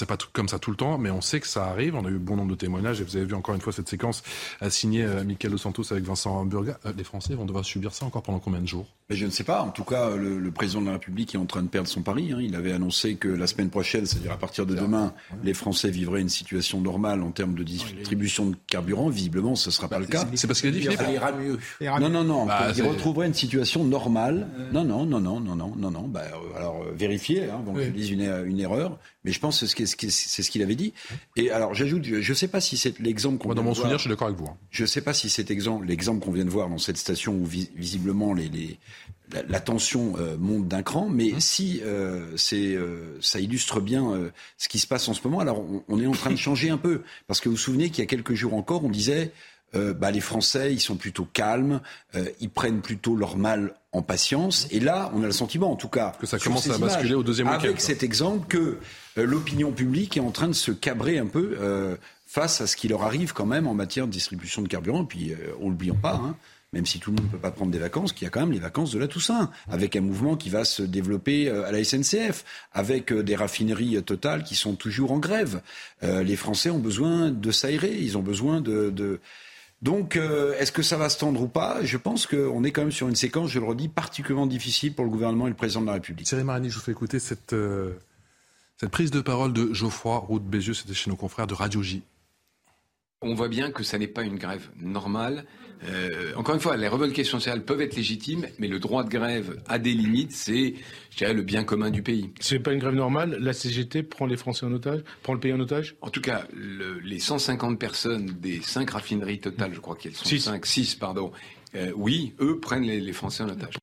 C'est pas tout comme ça tout le temps, mais on sait que ça arrive. On a eu bon nombre de témoignages et vous avez vu encore une fois cette séquence euh, signée euh, Michael Dos Santos avec Vincent Burga. Euh, les Français vont devoir subir ça encore pendant combien de jours? Mais Je ne sais pas. En tout cas, le, président de la République est en train de perdre son pari. Hein. Il avait annoncé que la semaine prochaine, c'est-à-dire à partir de demain, les Français vivraient une situation normale en termes de distribution de carburant. Visiblement, ce ne sera pas le cas. C'est parce qu'il a dit qu'il ira mieux. Non, non, non. Bah, il retrouverait une situation normale. Non, non, non, non, non, non, non, non. Bah, alors vérifiez, hein, donc oui. disent une, une erreur. Mais je pense que c'est ce qu'il avait dit. Et alors, j'ajoute, je ne sais pas si c'est l'exemple qu'on. Dans mon souvenir, je suis d'accord avec vous. Hein. Je ne sais pas si c'est exemple, l'exemple qu'on vient de voir dans cette station où visiblement les, les, la, tension euh, monte d'un cran, mais mmh. si euh, c'est, euh, ça illustre bien ce qui se passe en ce moment. Alors, on, on, est en train de changer un peu, parce que vous vous souvenez qu'il y a quelques jours encore, on disait euh, bah, les Français, ils sont plutôt calmes, euh, ils prennent plutôt leur mal en patience. Et là, on a le sentiment, en tout cas, que ça commence à basculer au deuxième week-end. Avec cet exemple que euh, l'opinion publique est en train de se cabrer un peu face à ce qui leur arrive quand même en matière de distribution de carburant. Et puis, on l'oublions pas. Hein, même si tout le monde ne peut pas prendre des vacances, qu'il y a quand même les vacances de la Toussaint, avec un mouvement qui va se développer à la SNCF, avec des raffineries totales qui sont toujours en grève. les Français ont besoin de s'aérer, ils ont besoin de, de donc, euh, est-ce que ça va se tendre ou pas? Je pense qu'on est quand même sur une séquence, je le redis, particulièrement difficile pour le gouvernement et le président de la République. Thierry Marani, je vous fais écouter cette, euh, cette prise de parole de Geoffroy Roux Bézieux, c'était chez nos confrères de Radio J. On voit bien que ça n'est pas une grève normale. Euh, encore une fois, les revendications sociales peuvent être légitimes, mais le droit de grève a des limites. C'est, je dirais, le bien commun du pays. C'est pas une grève normale. La CGT prend les Français en otage, prend le pays en otage? En tout cas, les 150 personnes des 5 raffineries totales, je crois qu'elles sont 5, 6, pardon. Euh, oui, eux prennent les, Français en otage.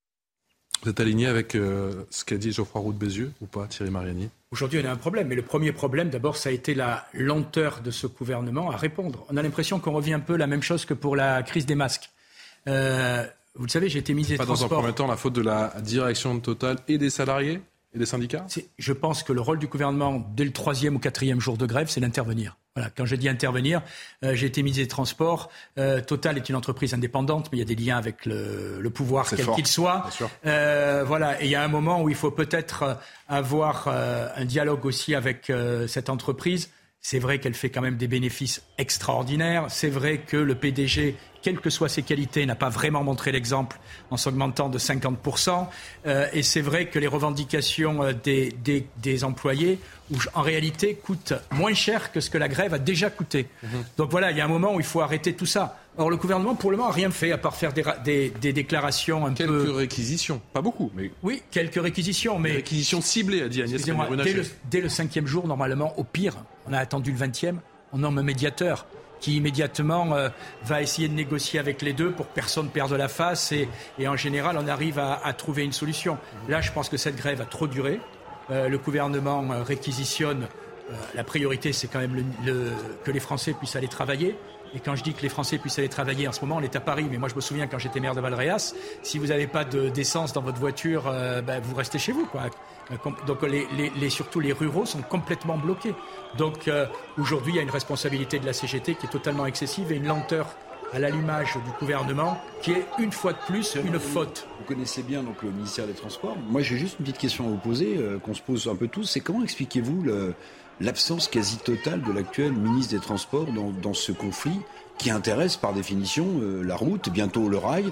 Vous êtes aligné avec euh, ce qu'a dit Geoffroy Roux de Bézieux ou pas, Thierry Mariani? Aujourd'hui, on a un problème. Mais le premier problème, d'abord, ça a été la lenteur de ce gouvernement à répondre. On a l'impression qu'on revient un peu la même chose que pour la crise des masques. Euh, vous le savez, j'ai été ministre des Pas dans un premier temps la faute de la direction totale et des salariés? Et des syndicats? Je pense que le rôle du gouvernement, dès le troisième ou quatrième jour de grève, c'est d'intervenir. Voilà. Quand je dis intervenir, euh, j'ai été ministre des Transports. Euh, Total est une entreprise indépendante, mais il y a des liens avec le, le pouvoir, quel qu'il soit. Euh, voilà. Et il y a un moment où il faut peut-être avoir euh, un dialogue aussi avec cette entreprise. C'est vrai qu'elle fait quand même des bénéfices extraordinaires. C'est vrai que le PDG quelles que soient ses qualités, n'a pas vraiment montré l'exemple en s'augmentant de 50%. Euh, et c'est vrai que les revendications euh, des, des, employés, en réalité, coûtent moins cher que ce que la grève a déjà coûté. Mhm. Donc voilà, il y a un moment où il faut arrêter tout ça. Or, le gouvernement, pour le moment, n'a rien fait à part faire des, des, déclarations un quelques peu. Quelques réquisitions, pas beaucoup, mais. Oui, quelques réquisitions, mais. Des réquisitions ciblées, a dit Agnès dès le, dès le cinquième jour, normalement, au pire, on a attendu le vingtième, on nomme un médiateur qui immédiatement euh, va essayer de négocier avec les deux pour que personne perde la face et, et en général on arrive à, à, trouver une solution. Là, je pense que cette grève a trop duré. Euh, le gouvernement euh, réquisitionne. Euh, la priorité, c'est quand même le, le, que les Français puissent aller travailler. Et quand je dis que les Français puissent aller travailler, en ce moment, on est à Paris, mais moi je me souviens quand j'étais maire de Valréas, si vous n'avez pas d'essence dans votre voiture, euh, ben, vous restez chez vous. Quoi. Donc les, les, surtout les ruraux sont complètement bloqués. Donc euh, aujourd'hui, il y a une responsabilité de la CGT qui est totalement excessive et une lenteur à l'allumage du gouvernement qui est une fois de plus une faute. Vous connaissez bien donc le ministère des Transports. Moi j'ai juste une petite question à vous poser, euh, qu'on se pose un peu tous, c'est comment expliquez-vous l'absence quasi totale de l'actuel ministre des Transports dans, dans, ce conflit qui intéresse par définition euh, la route, bientôt le rail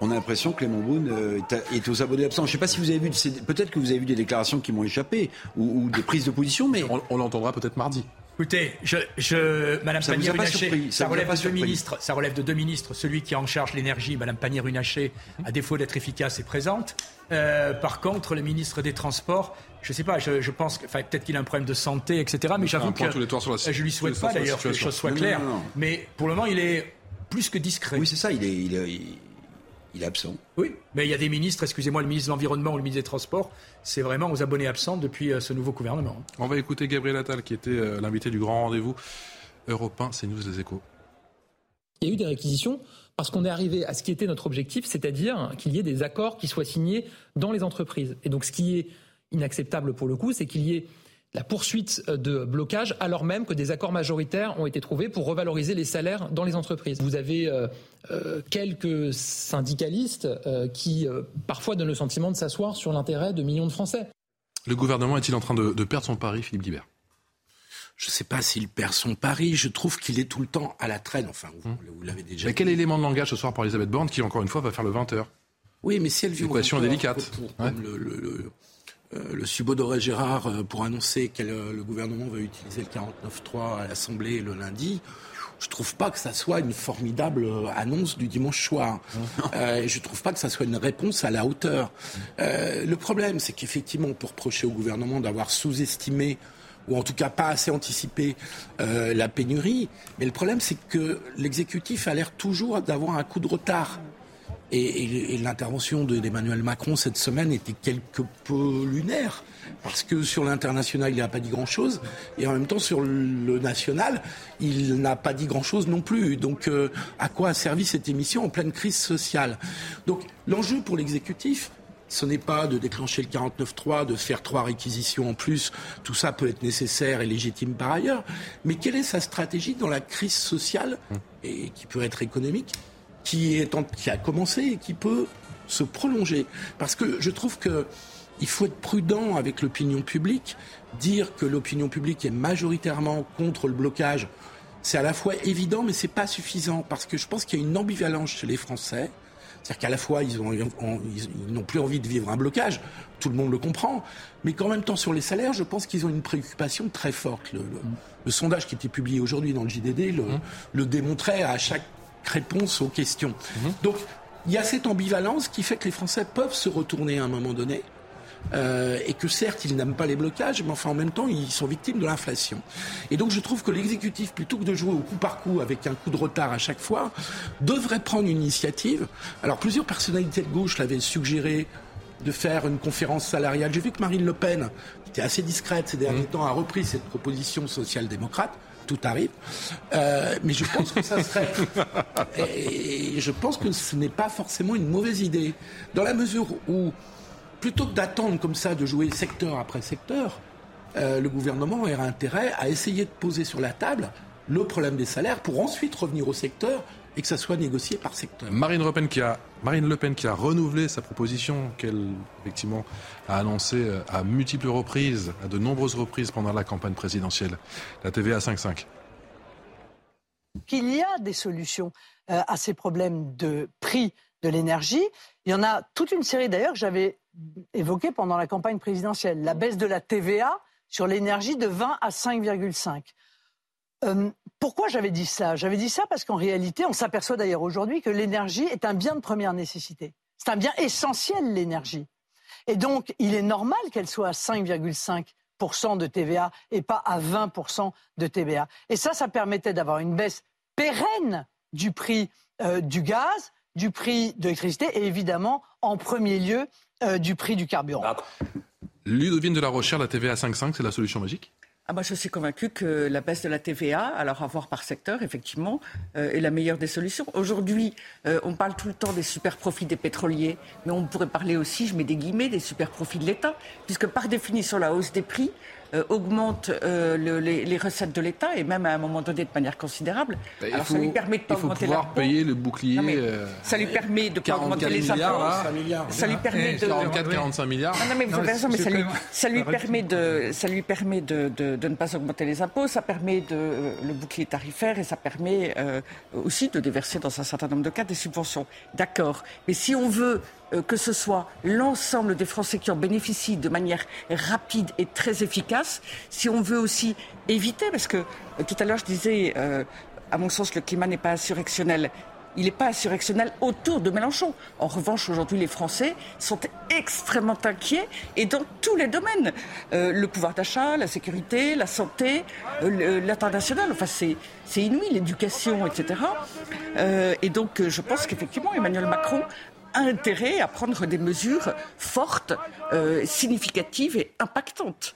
on a l'impression que Clément Beaune euh, est aux abonnés absents. Je ne sais pas si vous avez vu, peut-être que vous avez vu des déclarations qui m'ont échappé ou, des prises de position, mais on, l'entendra peut-être mardi. Écoutez, je, je, Madame Pannier-Runacher, ça, relève de deux ministres. Ça relève de deux ministres. Celui qui est en charge l'énergie, Madame Pannier-Runacher, à défaut d'être efficace, est présente. Euh, par contre, le ministre des Transports, je ne sais pas, je, pense enfin, peut-être qu'il a un problème de santé, etc. Mais j'avoue que je lui souhaite pas d'ailleurs que les choses soient claires. Mais pour le moment, il est plus que discret. Oui, c'est ça. Il est, il est, il est absent. Oui, mais il y a des ministres, excusez-moi, le ministre de l'Environnement ou le ministre des Transports, c'est vraiment aux abonnés absents depuis euh, ce nouveau gouvernement. On va écouter Gabriel Attal, qui était euh, l'invité du grand rendez-vous européen, c'est News des Échos. Il y a eu des réquisitions parce qu'on est arrivé à ce qui était notre objectif, c'est-à-dire qu'il y ait des accords qui soient signés dans les entreprises. Et donc ce qui est inacceptable pour le coup, c'est qu'il y ait la poursuite euh, de blocage alors même que des accords majoritaires ont été trouvés pour revaloriser les salaires dans les entreprises. Vous avez euh, euh, quelques syndicalistes qui parfois donnent le sentiment de s'asseoir sur l'intérêt de millions de Français. Le gouvernement est-il en train de, perdre son pari, Philippe Guibert? Je ne sais pas s'il perd son pari. Je trouve qu'il est tout le temps à la traîne. Enfin, vous, hum. l'avez déjà. Mais quel élément de langage ce soir pour Elisabeth Borne qui, encore une fois, va faire le 20h Oui, mais si elle vit. L'équation délicate. le, euh, le subodoré Gérard euh, pour annoncer que le gouvernement va utiliser le 49.3 à l'Assemblée le lundi. Je trouve pas que ça soit une formidable euh, annonce du dimanche soir. *laughs* euh, je trouve pas que ça soit une réponse à la hauteur. Euh, le problème, c'est qu'effectivement, on peut reprocher au gouvernement d'avoir sous-estimé ou en tout cas pas assez anticipé euh, la pénurie. Mais le problème, c'est que l'exécutif a l'air toujours d'avoir un coup de retard. Et, l'intervention d'Emmanuel Macron cette semaine était quelque peu lunaire, parce que sur l'international, il n'a pas dit grand-chose, et en même temps, sur le national, il n'a pas dit grand-chose non plus. Donc, euh, à quoi a servi cette émission en pleine crise sociale? Donc, l'enjeu pour l'exécutif, ce n'est pas de déclencher le 49.3, de faire trois réquisitions en plus. Tout ça peut être nécessaire et légitime par ailleurs. Mais quelle est sa stratégie dans la crise sociale, et qui peut être économique, qui, est qui a commencé et qui peut se prolonger. Parce que je trouve que il faut être prudent avec l'opinion publique. Dire que l'opinion publique est majoritairement contre le blocage, c'est à la fois évident, mais c'est pas suffisant parce que je pense qu'il y a une ambivalence chez les Français. C'est-à-dire qu'à la fois, ils, ont, ils, n'ont plus envie de vivre un blocage, tout le monde le comprend, mais qu'en même temps, sur les salaires, je pense qu'ils ont une préoccupation très forte. Le, le, sondage qui était publié aujourd'hui dans le JDD le, mmh. le démontrait à chaque réponse aux questions. Mhm. Donc, il y a cette ambivalence qui fait que les Français peuvent se retourner à un moment donné. Euh, et que certes ils n'aiment pas les blocages, mais enfin en même temps ils sont victimes de l'inflation. Et donc je trouve que l'exécutif, plutôt que de jouer au coup par coup avec un coup de retard à chaque fois, devrait prendre une initiative. Alors plusieurs personnalités de gauche l'avaient suggéré de faire une conférence salariale. J'ai vu que Marine Le Pen, qui était assez discrète ces derniers mhm. temps, a repris cette proposition social-démocrate tout arrive. Euh, mais je pense que ça serait. *laughs* et je pense que ce n'est pas forcément une mauvaise idée. Dans la mesure où plutôt que d'attendre comme ça, de jouer secteur après secteur, euh, le gouvernement aurait intérêt à essayer de poser sur la table le problème des salaires pour ensuite revenir au secteur et que ça soit négocié par secteur. Marine Le Pen qui a, Marine Le Pen qui a renouvelé sa proposition qu'elle effectivement a annoncée euh, à multiples reprises, à de nombreuses reprises pendant la campagne présidentielle, la TVA 5.5. Qu'il y a des solutions euh, à ces problèmes de prix de l'énergie. Il y en a toute une série d'ailleurs que j'avais évoqué pendant la campagne présidentielle. La baisse de la TVA sur l'énergie de 20 à 5,5. Euh, pourquoi j'avais dit ça? J'avais dit ça parce qu'en réalité, on s'aperçoit d'ailleurs aujourd'hui que l'énergie est un bien de première nécessité. C'est un bien essentiel, l'énergie. Et donc, il est normal qu'elle soit à 5,5% de TVA et pas à 20% de TVA. Et ça, ça permettait d'avoir une baisse pérenne du prix euh, du gaz, du prix de l'électricité et évidemment, en premier lieu, euh, du prix du carburant. Ludovine de la Rochère, la TVA 5.5, c'est la solution magique? Ah moi, je suis convaincu que la baisse de la TVA, alors à voir par secteur, effectivement, euh, est la meilleure des solutions. Aujourd'hui, euh, on parle tout le temps des super profits des pétroliers, mais on pourrait parler aussi, je mets des guillemets, des super profits de l'État, puisque par définition, la hausse des prix euh, augmente euh, les, recettes de l'État et même à un moment donné de manière considérable. Bah, Alors ça lui permet de pas il faut pouvoir payer le bouclier. Euh, ça lui permet de pas augmenter les impôts. Ça lui permet de 44, 45 milliards. Non, mais vous avez raison, mais ça lui, ça lui permet de ça lui permet de, de, de, ne pas augmenter les impôts. Ça permet de le bouclier tarifaire et ça permet aussi de déverser dans un certain nombre de cas des subventions. D'accord. Mais si on veut euh, que ce soit l'ensemble des Français qui en bénéficient de manière rapide et très efficace, si on veut aussi éviter, parce que euh, tout à l'heure je disais, euh, à mon sens, le climat n'est pas insurrectionnel. Il n'est pas insurrectionnel autour de Mélenchon. En revanche, aujourd'hui, les Français sont extrêmement inquiets et dans tous les domaines. le pouvoir d'achat, la sécurité, la santé, l'international, enfin c'est, c'est inouï, l'éducation, etc. et donc, je pense qu'effectivement, Emmanuel Macron intérêt à prendre des mesures fortes, euh, significatives et impactantes.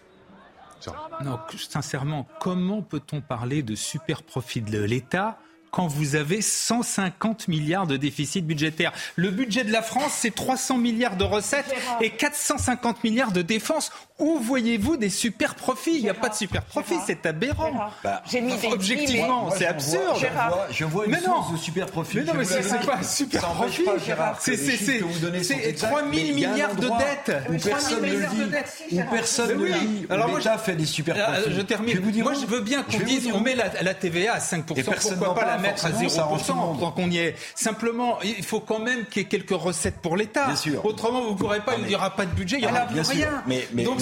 Sincèrement, comment peut-on parler de super profit de l'État quand vous avez 150 milliards de déficit budgétaire. Le budget de la France, c'est 300 milliards de recettes et 450 milliards de défenses. Où voyez-vous des super profits? Il n'y a pas de super profits, c'est aberrant. Bah, objectivement, c'est absurde. Je vois, une mais source de super profits. Mais non, mais c'est pas un super profit. C'est 3 000 milliards de dettes. Où personne ne le dit. Où personne ne le dit. Alors l'État fait des super euh, profits. Je termine. Moi, je veux bien qu'on dise on met la TVA à 5%. Pourquoi pas la mettre à 0% tant qu'on y est Simplement, il faut quand même qu'il y ait quelques recettes pour l'État. Autrement, vous ne pourrez pas, il n'y aura pas de budget, il n'y aura rien. Donc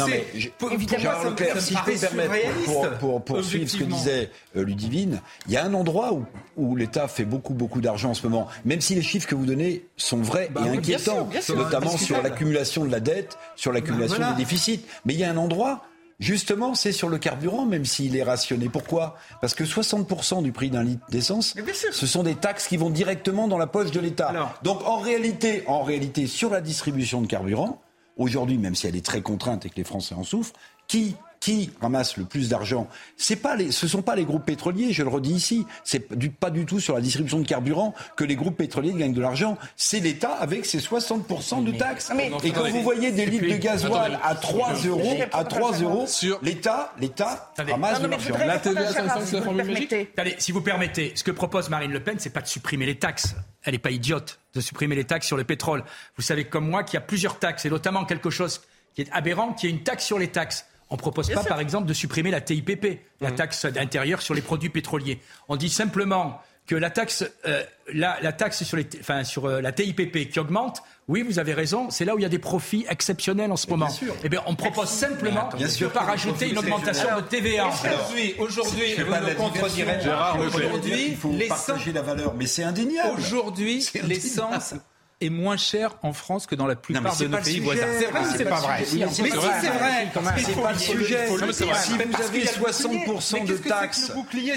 Évidemment, Leclerc, si je peux me permettre, pour, poursuivre ce que disait euh, Ludivine, il y a un endroit où, l'État fait beaucoup, beaucoup d'argent en ce moment, même si les chiffres que vous donnez sont vrais bah et inquiétants, notamment sur l'accumulation de la dette, sur l'accumulation des déficits. Mais il y a un endroit Justement, c'est sur le carburant, même s'il est rationné. Pourquoi? Parce que 60% du prix d'un litre d'essence, ce sont des taxes qui vont directement dans la poche de l'État. Donc en réalité, en réalité, sur la distribution de carburant, aujourd'hui, même si elle est très contrainte et que les Français en souffrent, qui qui ramasse le plus d'argent, c'est pas les, ce sont pas les groupes pétroliers, je le redis ici, c'est du, pas du tout sur la distribution de carburant que les groupes pétroliers gagnent de l'argent, c'est l'État avec ses 60% de taxes. et quand vous voyez des litres de gasoil à 3 euros, à 3 euros, l'État, l'État ramasse de l'argent. La TVA 500, c'est la formule magique Allez, si vous permettez, ce que propose Marine Le Pen, c'est pas de supprimer les taxes. Elle n'est pas idiote de supprimer les taxes sur le pétrole. Vous savez comme moi qu'il y a plusieurs taxes, et notamment quelque chose qui est aberrant, qui est une taxe sur les taxes. On ne propose pas, par exemple, de supprimer la TIPP, la mmh. taxe intérieure sur les produits pétroliers. On dit simplement que la taxe, euh, la, taxe sur, les, enfin, sur euh, la TIPP qui augmente, oui, vous avez raison, c'est là où il y a des profits exceptionnels en ce moment. Eh bien, on propose simplement de ne pas rajouter une augmentation de TVA. Aujourd'hui, aujourd'hui, vous me contredirez. Aujourd'hui, il faut partager la valeur, mais c'est indéniable. Aujourd'hui, l'essence est moins cher en France que dans la plupart de nos pays voisins. C'est vrai ou c'est pas vrai. Mais si c'est vrai, c'est pas le sujet. Si vous avez 60% de taxes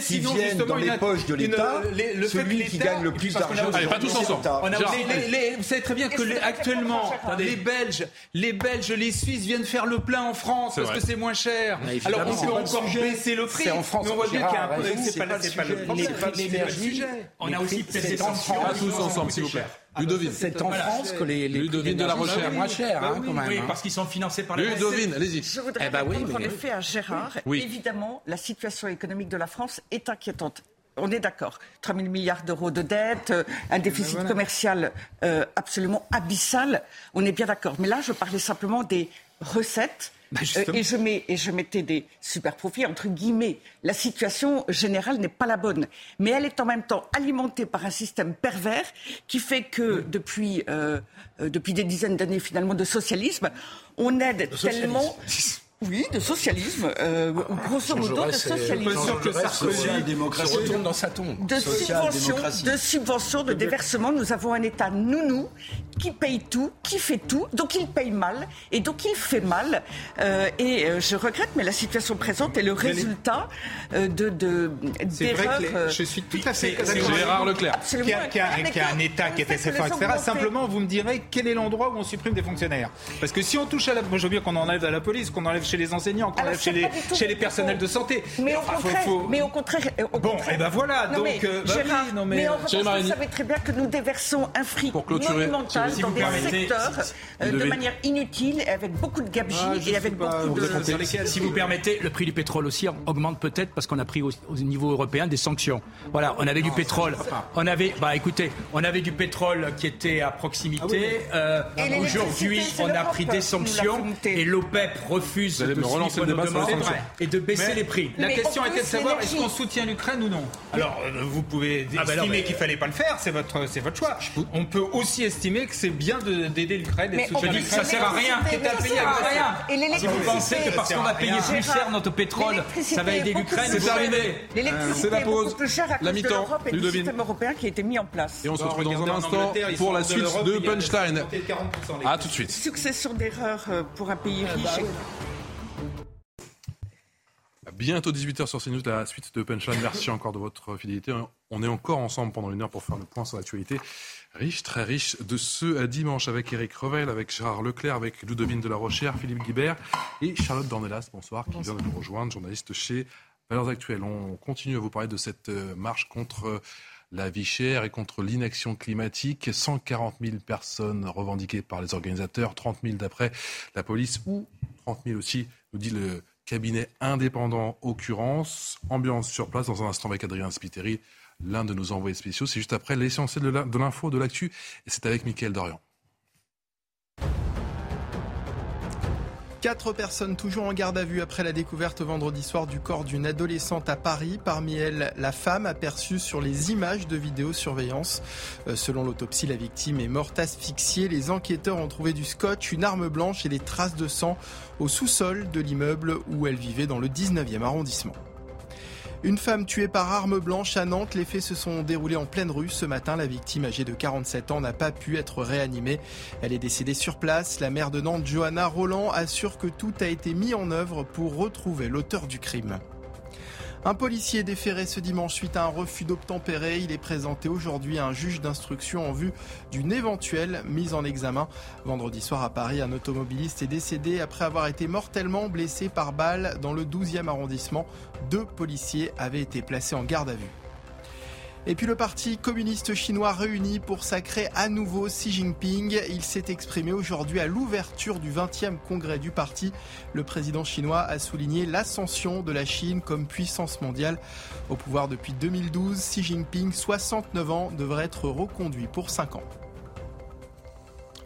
qui viennent dans les poches de l'État, celui qui gagne le plus d'argent, c'est pas tous ensemble. Vous savez très bien que actuellement, les Belges, les Belges, les Suisses viennent faire le plein en France parce que c'est moins cher. Alors on peut encore baisser le prix. Mais on voit bien qu'il y a un c'est pas le problème. On a aussi peut-être des ensemble, s'il vous plaît. Ludovine. C'est en France que les, les Ludovine de la Rochère. moins cher, Bah hein, oui, quand même. oui, hein. parce qu'ils sont financés par la Ludovine, allez-y. Je voudrais Eh ben oui, répondre en effet à Gérard. Oui. Évidemment, la situation économique de la France est inquiétante. On est d'accord. 3 000 milliards d'euros de dette, euh, un déficit commercial euh, absolument abyssal. On est bien d'accord. Mais là, je parlais simplement des recettes. Bah, et, je mets, et je mettais des super profits, entre guillemets. La situation générale n'est pas la bonne. Mais elle est en même temps alimentée par un système pervers qui fait que depuis, euh, euh, depuis des dizaines d'années finalement de socialisme, on aide tellement... *laughs* Oui, de socialisme, euh, grosso modo de socialisme. se retourne dans sa tombe. De subventions, de subventions, de déversements. Nous avons un État nounou qui paye tout, qui fait tout, donc il paye mal et donc il fait mal. Euh, et euh, je regrette, mais la situation présente est le résultat euh, de, de C'est vrai que les- euh, je suis tout à fait. Gérard Leclerc. absolument Qui a, qui a- qui a un État qui est assez fort, etc. Simplement, vous me direz quel est l'endroit où on supprime des fonctionnaires Parce que si on touche à la. Moi, je veux bien qu'on enlève à la police, qu'on enlève chez les enseignants, qu'on enlève chez les, chez les personnels de santé. Mais au Enfin, contraire, faut- mais au contraire, euh, au Bon, contraire. et ben voilà, Non, donc, mais, euh, bah oui, Gérard, non, mais- mais en revanche, Thierry vous savez très bien que nous déversons un fric monumental si dans des secteurs euh, de manière inutile et avec beaucoup de gabegie Ah, et avec pas, beaucoup de... Sur lesquels, si vous permettez, le prix du pétrole aussi augmente peut-être parce qu'on a pris au, au niveau européen des sanctions. Voilà, on avait du pétrole. On avait, bah écoutez, on avait du pétrole qui était à proximité. Euh, Et l'électricité, Aujourd'hui, on a pris des sanctions et l'OPEP refuse Vous allez de me relancer le débat sur les demandes sanctions. et de baisser Mais- les prix. La question était de plus, savoir est-ce qu'on soutient l'Ukraine ou non Alors, euh, vous pouvez Ah ben estimer qu'il fallait pas le faire, c'est votre, c'est votre choix. On peut aussi estimer que c'est bien de- d'aider l'Ukraine et de soutenir l'Ukraine. Ça sert à rien. l'électricité, à rien. Et Si vous l'électricité- pensez que parce qu'on va payer plus cher notre pétrole, l'électricité ça va aider l'Ukraine, plus C'est terminé. L'électricité C'est la est beaucoup pause. plus chère à La cause de mi-temps. l'Europe et du système européen qui a été mis en place. Et on se retrouve dans un instant pour la suite de Punchline. augmentés de 40% les A tout de suite. Succession d'erreurs euh, pour un pays riche. Bientôt 18h sur CNews, la suite de Punchline. Merci encore de votre fidélité. On est encore ensemble pendant une heure pour faire le point sur l'actualité riche, très riche de ce dimanche avec Eric Revel, avec Gérard Leclerc, avec Ludovine de la Rochère, Philippe Guibert et Charlotte Dornelas, bonsoir, qui vient de nous rejoindre, journaliste chez Valeurs Actuelles. On continue à vous parler de cette euh, marche contre la vie chère et contre l'inaction climatique. 140 000 personnes revendiquées par les organisateurs, 30 000 d'après la police ou 30 000 aussi, nous dit le cabinet indépendant occurrence. Ambiance sur place dans un instant avec Adrien Spiteri, l'un de nos envoyés spéciaux. C'est juste après l'essentiel de l'info, de l'actu, et c'est avec Mickaël Dorian. Quatre personnes toujours en garde à vue après la découverte vendredi soir du corps d'une adolescente à Paris. Parmi elles, la femme aperçue sur les images de vidéosurveillance. Euh, selon l'autopsie, la victime est morte asphyxiée. Les enquêteurs ont trouvé du scotch, une arme blanche et des traces de sang au sous-sol de l'immeuble où elle vivait dans le 19e arrondissement. Une femme tuée par arme blanche à Nantes. Les faits se sont déroulés en pleine rue ce matin. La victime, âgée de 47 ans, n'a pas pu être réanimée. Elle est décédée sur place. La maire de Nantes, Johanna Roland, assure que tout a été mis en œuvre pour retrouver l'auteur du crime. Un policier déféré ce dimanche suite à un refus d'obtempérer. Il est présenté aujourd'hui à un juge d'instruction en vue d'une éventuelle mise en examen. Vendredi soir à Paris, un automobiliste est décédé après avoir été mortellement blessé par balle dans le 12e arrondissement. Deux policiers avaient été placés en garde à vue. Et puis le parti communiste chinois réuni pour sacrer à nouveau Xi Jinping. Il s'est exprimé aujourd'hui à l'ouverture du 20e congrès du parti. Le président chinois a souligné l'ascension de la Chine comme puissance mondiale. Au pouvoir depuis 2012, Xi Jinping, 69 ans, devrait être reconduit pour 5 ans.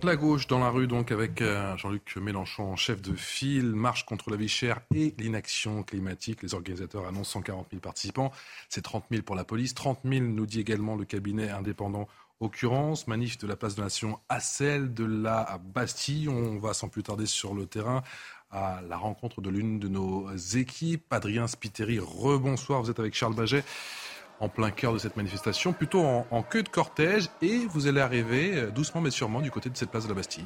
La gauche dans la rue, donc, avec euh, Jean-Luc Mélenchon, chef de file, marche contre la vie chère et l'inaction climatique. Les organisateurs annoncent 140 000 participants. C'est 30 000 pour la police. 30 000, nous dit également le cabinet indépendant Occurrence. Manif de la place de la Nation à celle de la Bastille. On va sans plus tarder sur le terrain à la rencontre de l'une de nos équipes. Adrien Spiteri, rebonsoir. Vous êtes avec Charles Baget en plein cœur de cette manifestation, plutôt en, queue de cortège, et vous allez arriver euh, doucement mais sûrement du côté de cette place de la Bastille.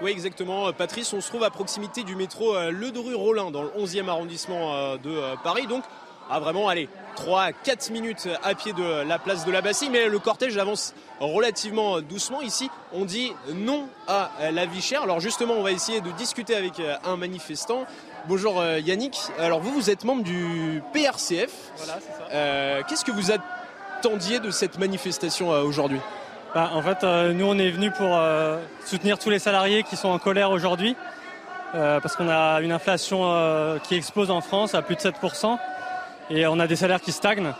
Oui, exactement. Euh, Patrice, on se trouve à proximité du métro euh, Le de rue Rollin, dans le 11e arrondissement de Paris. Donc, à vraiment, allez, 3 à 4 minutes à pied de la place de la Bastille. Mais le cortège avance relativement doucement. Ici, on dit non à la vie chère. Alors, justement, on va essayer de discuter avec un manifestant. Bonjour euh, Yannick. Alors, vous, vous êtes membre du PRCF. Voilà, c'est ça. Euh, Qu'est-ce que vous attendiez de cette manifestation aujourd'hui? Bah, En fait, nous, on est venus pour soutenir tous les salariés qui sont en colère aujourd'hui. parce qu'on a une inflation qui explose en France à plus de 7% et on a des salaires qui stagnent.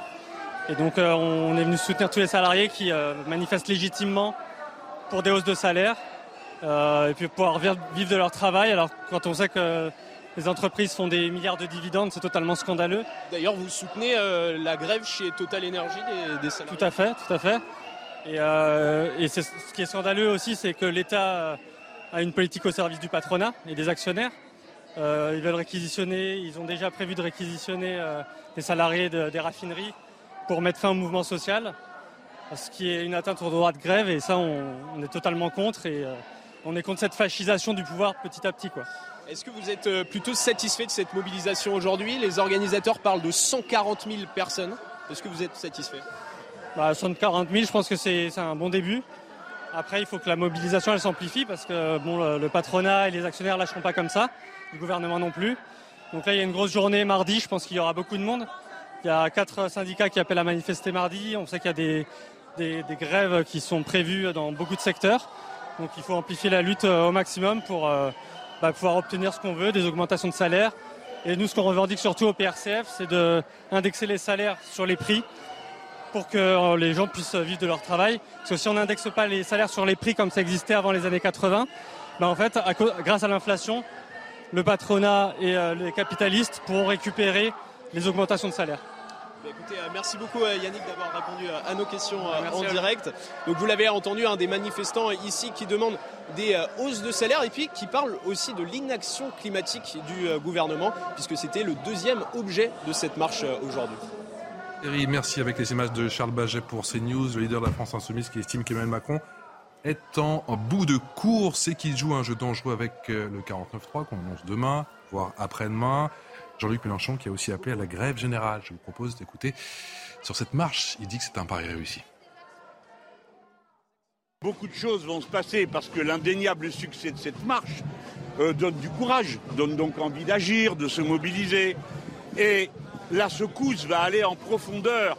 Et donc on est venu soutenir tous les salariés qui manifestent légitimement pour des hausses de salaire euh, et puis pouvoir vivre de leur travail. Alors quand on sait que les entreprises font des milliards de dividendes, c'est totalement scandaleux. D'ailleurs, vous soutenez euh, la grève chez Total Energy des, salariés Tout à fait, tout à fait. Et, euh, ce qui est scandaleux aussi, c'est que l'État a une politique au service du patronat et des actionnaires. ils veulent réquisitionner, ils ont déjà prévu de réquisitionner des salariés des raffineries pour mettre fin au mouvement social, ce qui est une atteinte au droit de grève et ça on, on est totalement contre et on est contre cette fascisation du pouvoir petit à petit. Quoi. Est-ce que vous êtes euh, plutôt satisfait de cette mobilisation aujourd'hui? Les organisateurs parlent de 140 000 personnes. Est-ce que vous êtes satisfait? Bah, 140 000, je pense que c'est un bon début. Après, il faut que la mobilisation s'amplifie parce que bon, le, patronat et les actionnaires ne lâcheront pas comme ça, le gouvernement non plus. Donc là, il y a une grosse journée mardi, je pense qu'il y aura beaucoup de monde. Il y a quatre syndicats qui appellent à manifester mardi. On sait qu'il y a des, des grèves qui sont prévues dans beaucoup de secteurs. Donc il faut amplifier la lutte euh, au maximum pour euh, bah, pouvoir obtenir ce qu'on veut, des augmentations de salaire. Et nous, ce qu'on revendique surtout au PRCF, c'est d'indexer les salaires sur les prix pour que euh, les gens puissent vivre de leur travail. Parce que si on n'indexe pas les salaires sur les prix comme ça existait avant les années 80, bah, en fait, grâce à l'inflation, le patronat et les capitalistes pourront récupérer les augmentations de salaire. Bah, écoutez, euh, merci beaucoup euh, Yannick d'avoir répondu euh, à nos questions en direct. Donc vous l'avez entendu, un des manifestants ici qui demande des hausses de salaire et puis qui parle aussi de l'inaction climatique du gouvernement, puisque c'était le deuxième objet de cette marche aujourd'hui. Thierry, merci avec les images de Charles Baget pour CNews, le leader de la France Insoumise qui estime qu'Emmanuel Macron est en bout de course et qu'il joue un jeu dangereux avec le 49-3 qu'on annonce demain, voire après-demain. Jean-Luc Mélenchon qui a aussi appelé à la grève générale. Je vous propose d'écouter sur cette marche. Il dit que c'est un pari réussi. Beaucoup de choses vont se passer parce que l'indéniable succès de cette marche euh, donne du courage, donne donc envie d'agir, de se mobiliser. Et la secousse va aller en profondeur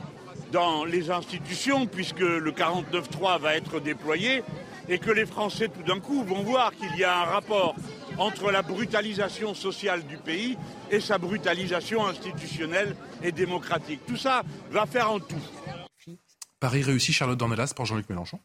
dans les institutions puisque le 49.3 va être déployé et que les Français tout d'un coup vont voir qu'il y a un rapport entre la brutalisation sociale du pays et sa brutalisation institutionnelle et démocratique. Tout ça va faire en tout. Paris réussi, Charlotte Dornelas pour Jean-Luc Mélenchon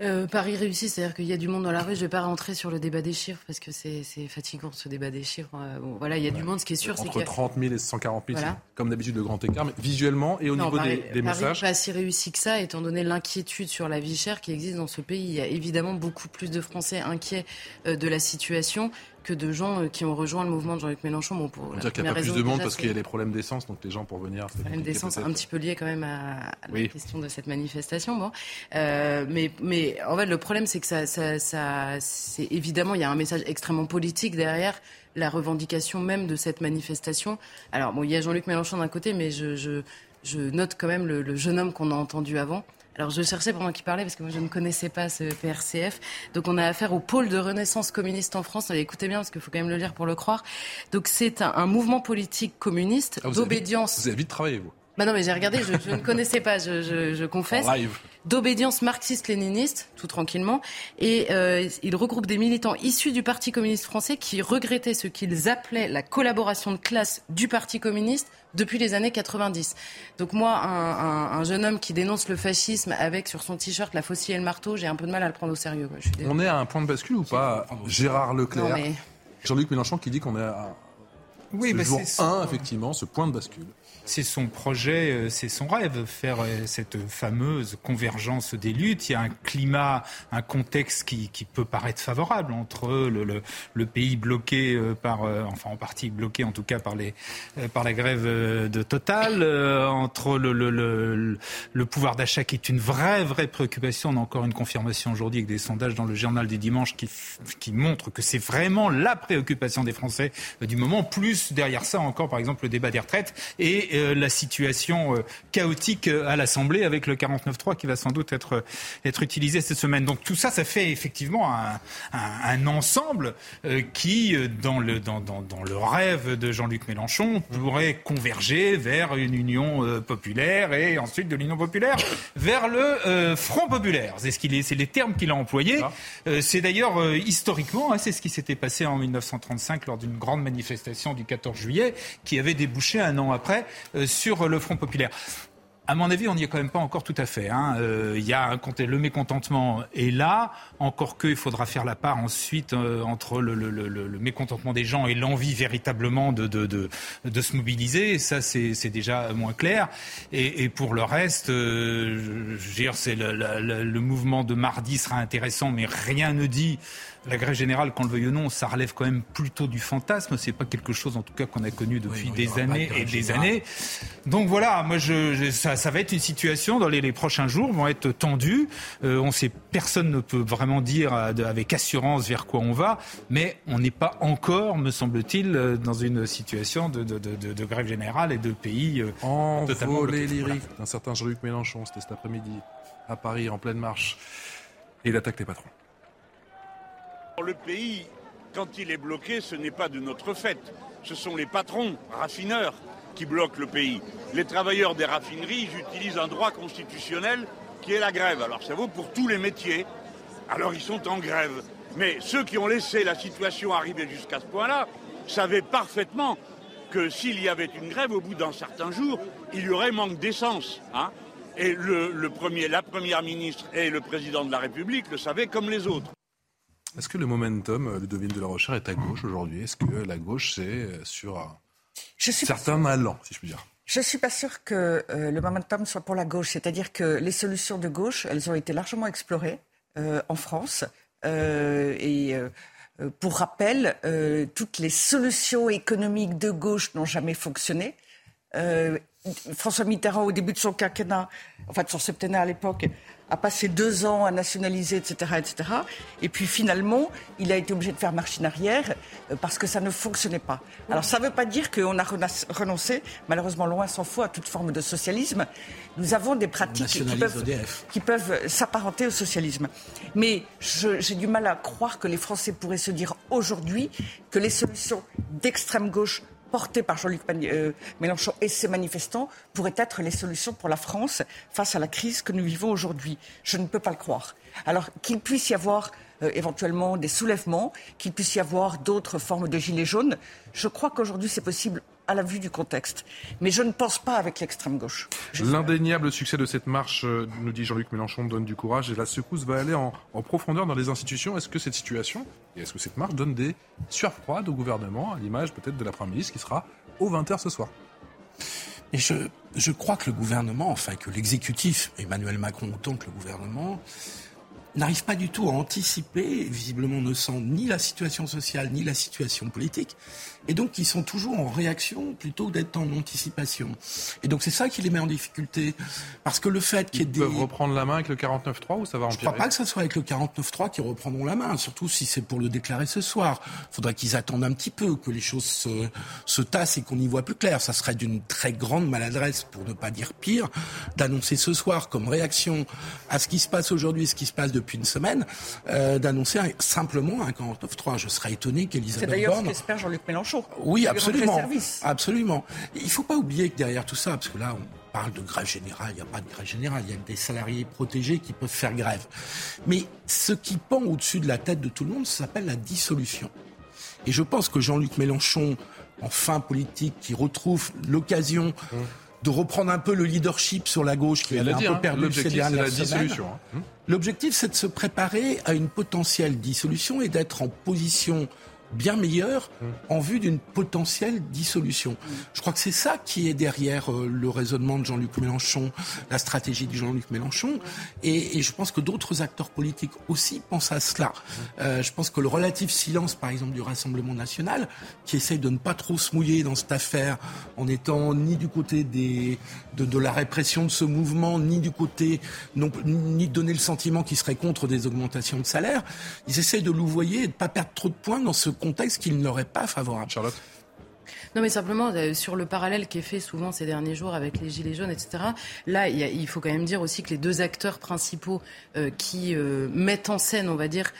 euh, Paris réussi, c'est-à-dire qu'il y a du monde dans la rue. Je ne vais pas rentrer sur le débat des chiffres parce que c'est fatigant ce débat des chiffres. Euh, voilà, il y a du monde. Ce qui est sûr, c'est entre 30 000 et 140 000, comme d'habitude le grand écart, mais visuellement et au niveau des, des Paris messages. pas si réussi que ça, étant donné l'inquiétude sur la vie chère qui existe dans ce pays. Il y a évidemment beaucoup plus de Français inquiets euh, de la situation que de gens euh, qui ont rejoint le mouvement de Jean-Luc Mélenchon. Bon, pour On dire qu'il y a pas plus de monde parce qu'il y a des problèmes d'essence, donc les gens pour venir. Problèmes d'essence un petit peu lié quand même à, la question de cette manifestation. Bon, euh, mais mais en fait le problème c'est que ça, ça, ça c'est évidemment il y a un message extrêmement politique derrière la revendication même de cette manifestation. Alors bon, il y a Jean-Luc Mélenchon d'un côté, mais je, je, je note quand même le, le jeune homme qu'on a entendu avant. Alors je cherchais pendant qu'il parlait parce que moi je ne connaissais pas ce PRCF. Donc on a affaire au pôle de renaissance communiste en France. Écoutez bien parce qu'il faut quand même le lire pour le croire. Donc c'est un, mouvement politique communiste ah, d'obédience. Vous avez vite travaillé vous. Bah non mais j'ai regardé, je, je, ne connaissais pas, je, je, je confesse. D'obédience marxiste-léniniste, tout tranquillement, et euh, il regroupe des militants issus du Parti communiste français qui regrettaient ce qu'ils appelaient la collaboration de classe du Parti communiste depuis les années 90. Donc moi, un, jeune homme qui dénonce le fascisme avec sur son t-shirt la faucille et le marteau, j'ai un peu de mal à le prendre au sérieux. on est à un point de bascule ou pas Gérard Leclerc, Jean-Luc Mélenchon qui dit qu'on est à oui, ce bah, jour 1, effectivement, ce point de bascule c'est son projet, euh, c'est son rêve, faire euh, cette fameuse convergence des luttes. Il y a un climat, un contexte qui, peut paraître favorable entre le, pays bloqué euh, par, enfin en partie bloqué en tout cas par, les, par la grève de Total, entre le, le, pouvoir d'achat qui est une vraie, vraie préoccupation. On a encore une confirmation aujourd'hui avec des sondages dans le journal du dimanche qui, qui montrent que c'est vraiment la préoccupation des Français du moment, plus plus derrière ça encore, par exemple, le débat des retraites et euh, la situation euh, chaotique à l'Assemblée avec le 49.3 qui va sans doute être, être utilisé cette semaine. Donc tout ça, ça fait effectivement un, un, ensemble qui, dans le, dans, dans, dans le rêve de Jean-Luc Mélenchon, pourrait converger vers une union populaire et ensuite de l'union populaire *laughs* vers le Front populaire. C'est ce qu'il est, c'est les termes qu'il a employés. c'est d'ailleurs historiquement, hein, c'est ce qui s'était passé en 1935 lors d'une grande manifestation du 14 juillet qui avait débouché un an après euh, sur le Front populaire. À mon avis, on n'y est quand même pas encore tout à fait. Hein. Euh, y a un, le mécontentement est là, encore que il faudra faire la part ensuite euh, entre le, mécontentement des gens et l'envie véritablement de, se mobiliser. ça, c'est déjà moins clair. Et, pour le reste, euh, je veux dire, c'est le, mouvement de mardi sera intéressant, mais rien ne dit la grève générale, qu'on le veuille ou non, ça relève quand même plutôt du fantasme. C'est pas quelque chose, en tout cas, qu'on a connu depuis des années et des années. Donc voilà, moi, je, ça, ça, va être une situation dans les, les prochains jours vont être tendus. Euh, on sait, personne ne peut vraiment dire avec assurance vers quoi on va, mais on n'est pas encore, me semble-t-il, euh, dans une situation de, de, de, de, grève générale et de pays euh, en totalement les lyriques d'un certain Jean-Luc Mélenchon. C'était cet après-midi à Paris en pleine marche. Et il attaque les patrons. Le pays, quand il est bloqué, ce n'est pas de notre fait. Ce sont les patrons, raffineurs, qui bloquent le pays. Les travailleurs des raffineries utilisent un droit constitutionnel qui est la grève. Alors ça vaut pour tous les métiers. Alors ils sont en grève. Mais ceux qui ont laissé la situation arriver jusqu'à ce point-là savaient parfaitement que s'il y avait une grève, au bout d'un certain jour, il y aurait manque d'essence. Hein. et le, premier, la première ministre et le président de la République le savaient comme les autres. Est-ce que le momentum, euh, Ludovine de la Rochère, est à gauche aujourd'hui? Est-ce que la gauche, c'est euh, sur un certain allant, si je puis dire? Je ne suis pas sûre que euh, le momentum soit pour la gauche. C'est-à-dire que les solutions de gauche, elles ont été largement explorées en France. et pour rappel, toutes les solutions économiques de gauche n'ont jamais fonctionné. François Mitterrand, au début de son quinquennat, enfin de son septennat à l'époque, a passé deux ans à nationaliser, etc., etc. Et puis finalement, il a été obligé de faire machine arrière euh, parce que ça ne fonctionnait pas. Alors ça ne veut pas dire qu'on a renoncé, malheureusement loin s'en faut, à toute forme de socialisme. Nous avons des pratiques qui peuvent, s'apparenter au socialisme. Mais j'ai du mal à croire que les Français pourraient se dire aujourd'hui que les solutions d'extrême gauche portées par Jean-Luc euh, Mélenchon et ses manifestants pourraient être les solutions pour la France face à la crise que nous vivons aujourd'hui. Je ne peux pas le croire. Alors qu'il puisse y avoir euh, éventuellement des soulèvements, qu'il puisse y avoir d'autres formes de gilets jaunes, je crois qu'aujourd'hui c'est possible à la vue du contexte. Mais je ne pense pas avec l'extrême gauche. L'indéniable succès de cette marche, euh, nous dit Jean-Luc Mélenchon, donne du courage et la secousse va aller en, profondeur dans les institutions. Est-ce que cette situation et est-ce que cette marche donne des sueurs froides au gouvernement, à l'image peut-être de la Première ministre qui sera au 20h ce soir? Et je, je crois que le gouvernement, enfin que l'exécutif, Emmanuel Macron autant que le gouvernement, n'arrive pas du tout à anticiper, visiblement ne sent ni la situation sociale ni la situation politique, et donc ils sont toujours en réaction plutôt d'être en anticipation. Et donc c'est ça qui les met en difficulté, parce que le fait qu'il y ait des... peuvent reprendre la main avec le 49-3 ou ça va empirer Je ne crois pas que ce soit avec le 49-3 qu'ils reprendront la main, surtout si c'est pour le déclarer ce soir. Il faudrait qu'ils attendent un petit peu, que les choses se, se tassent et qu'on y voit plus clair. Ça serait d'une très grande maladresse, pour ne pas dire pire, d'annoncer ce soir comme réaction à ce qui se passe aujourd'hui, ce qui se passe depuis une semaine, euh, d'annoncer simplement un 49-3. Je serais étonné qu'Elisabeth Borne... C'est d'ailleurs ce qu'espère Jean-Luc Mélenchon. Oui, absolument. Absolument. Il ne faut pas oublier que derrière tout ça, parce que là, on parle de grève générale, il n'y a pas de grève générale, il y a des salariés protégés qui peuvent faire grève. Mais ce qui pend au-dessus de la tête de tout le monde, ça s'appelle la dissolution. Et je pense que Jean-Luc Mélenchon, en fin politique, qui retrouve l'occasion mmh. De reprendre un peu le leadership sur la gauche qui avait un peu hein. perdu ces dernières semaines. Hein. L'objectif, c'est de se préparer à une potentielle dissolution et d'être en position bien meilleur en vue d'une potentielle dissolution. Je crois que c'est ça qui est derrière euh, le raisonnement de Jean-Luc Mélenchon, la stratégie de Jean-Luc Mélenchon, et, je pense que d'autres acteurs politiques aussi pensent à cela. Euh, je pense que le relatif silence, par exemple, du Rassemblement national, qui essaye de ne pas trop se mouiller dans cette affaire, en étant ni du côté des, de, la répression de ce mouvement, ni du côté, ni de donner le sentiment qu'ils seraient contre des augmentations de salaire, ils essayent de louvoyer et de ne pas perdre trop de points dans ce contexte qui ne leur est pas favorable. Charlotte Non, mais simplement, euh, sur le parallèle qui est fait souvent ces derniers jours avec les Gilets jaunes, etc., là, il, faut quand même dire aussi que les deux acteurs principaux euh, qui euh, mettent en scène, on va dire,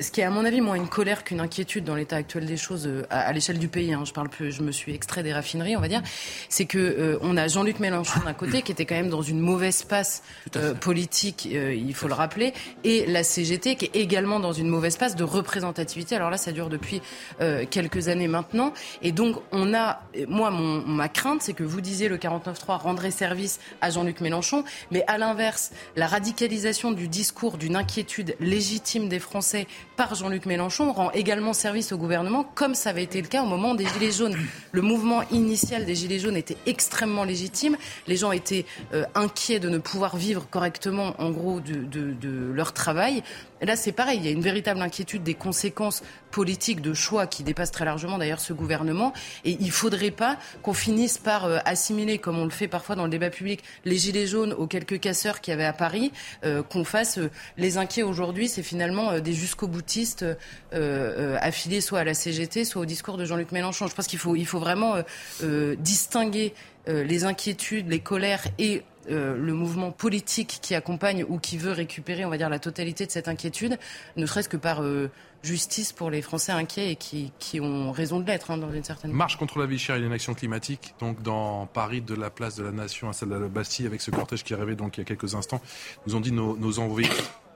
ce qui est à mon avis moins une colère qu'une inquiétude dans l'état actuel des choses euh, à, l'échelle du pays. Hein, je parle plus, je me suis extrait des raffineries, on va dire. C'est que euh, on a Jean-Luc Mélenchon d'un côté qui était quand même dans une mauvaise passe euh, politique, il faut le rappeler, et la CGT qui est également dans une mauvaise passe de représentativité. Alors là, ça dure depuis quelques années maintenant, et donc on a, moi, mon, ma crainte, c'est que vous disiez le 49.3 rendrait service à Jean-Luc Mélenchon, mais à l'inverse, la radicalisation du discours d'une inquiétude légitime des Français par Jean-Luc Mélenchon rend également service au gouvernement, comme ça avait été le cas au moment des Gilets jaunes. Le mouvement initial des Gilets jaunes était extrêmement légitime. Les gens étaient euh, inquiets de ne pouvoir vivre correctement, en gros, de, de leur travail. Là, c'est pareil. Il y a une véritable inquiétude des conséquences politiques de choix qui dépassent très largement d'ailleurs ce gouvernement. Et il ne faudrait pas qu'on finisse par euh, assimiler, comme on le fait parfois dans le débat public, les gilets jaunes aux quelques casseurs qu'il y avait à Paris, euh, qu'on fasse euh, les inquiets aujourd'hui, c'est finalement des jusqu'au boutistes affiliés soit à la CGT, soit au discours de Jean-Luc Mélenchon. Je pense qu'il faut, il faut vraiment distinguer les inquiétudes, les colères et euh, le mouvement politique qui accompagne ou qui veut récupérer, on va dire, la totalité de cette inquiétude, ne serait-ce que par euh, justice pour les Français inquiets et qui, ont raison de l'être hein, dans une certaine Marche contre la vie chère et l'inaction climatique, donc dans Paris, de la place de la Nation à celle de la Bastille, avec ce cortège qui arrivé donc il y a quelques instants, nous ont dit nos, nos envoyés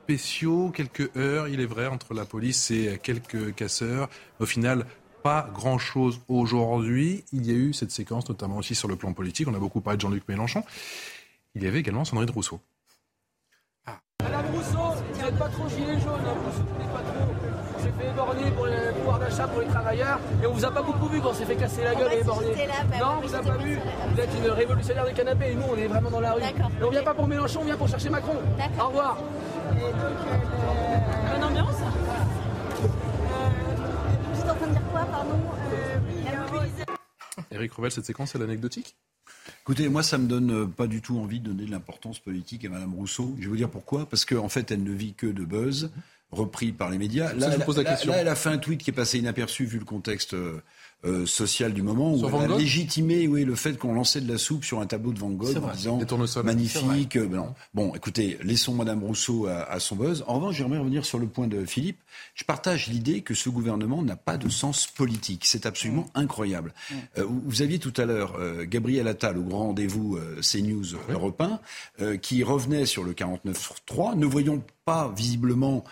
spéciaux, quelques heures, il est vrai, entre la police et quelques casseurs. Au final, pas grand-chose aujourd'hui. Il y a eu cette séquence, notamment aussi sur le plan politique. On a beaucoup parlé de Jean-Luc Mélenchon il y avait également Sandrine Rousseau. Ah. Madame Rousseau, vous n'êtes pas trop gilet jaune, hein, vous soutenez pas trop. On s'est fait éborner pour le pouvoir d'achat pour les travailleurs et on vous a pas beaucoup vu quand on s'est fait casser la gueule et éborner. Bah non, on vous a pas vu. Vous êtes une révolutionnaire de canapé et nous on est vraiment dans la rue. Et on vient pas pour Mélenchon, on vient pour chercher Macron. Au revoir. Et donc, euh, bonne ambiance. Euh, vous êtes en train de dire quoi, pardon? Euh, Eric Revel, cette séquence est anecdotique? Écoutez, moi, ça me donne euh, pas du tout envie de donner de l'importance politique à Madame Rousseau. Je vais vous dire pourquoi. Parce qu'en fait, elle ne vit que de buzz repris par les médias. Là, là, elle a fait un tweet qui est passé inaperçu vu le contexte euh, euh, social du moment où elle a légitimé oui, le fait qu'on lançait de la soupe sur un tableau de Van Gogh en disant magnifique. Euh, bon, écoutez, laissons Madame Rousseau à, son buzz. En revanche, j'aimerais revenir sur le point de Philippe. Je partage l'idée que ce gouvernement n'a pas de sens politique. C'est absolument mm. incroyable. Mm. Euh, vous aviez tout à l'heure Gabriel Attal au grand rendez-vous CNews Europe 1 qui revenait sur le 49.3. Ne voyons pas visiblement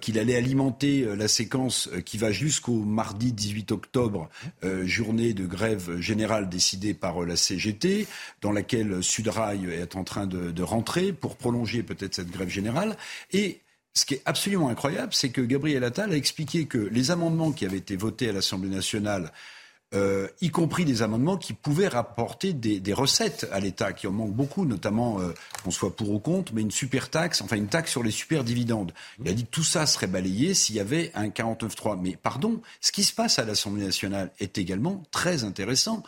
qu'il allait alimenter la séquence qui va jusqu'au mardi 18 octobre euh, journée de grève générale décidée par euh, la CGT, dans laquelle Sudrail est en train de, rentrer pour prolonger peut-être cette grève générale. Et ce qui est absolument incroyable, c'est que Gabriel Attal a expliqué que les amendements qui avaient été votés à l'Assemblée nationale euh, y compris des amendements qui pouvaient rapporter des, recettes à l'État, qui en manquent beaucoup, notamment, euh, qu'on soit pour ou contre, mais une super taxe, enfin une taxe sur les super dividendes. Il a dit que tout ça serait balayé s'il y avait un 49.3. Mais pardon, ce qui se passe à l'Assemblée nationale est également très intéressant.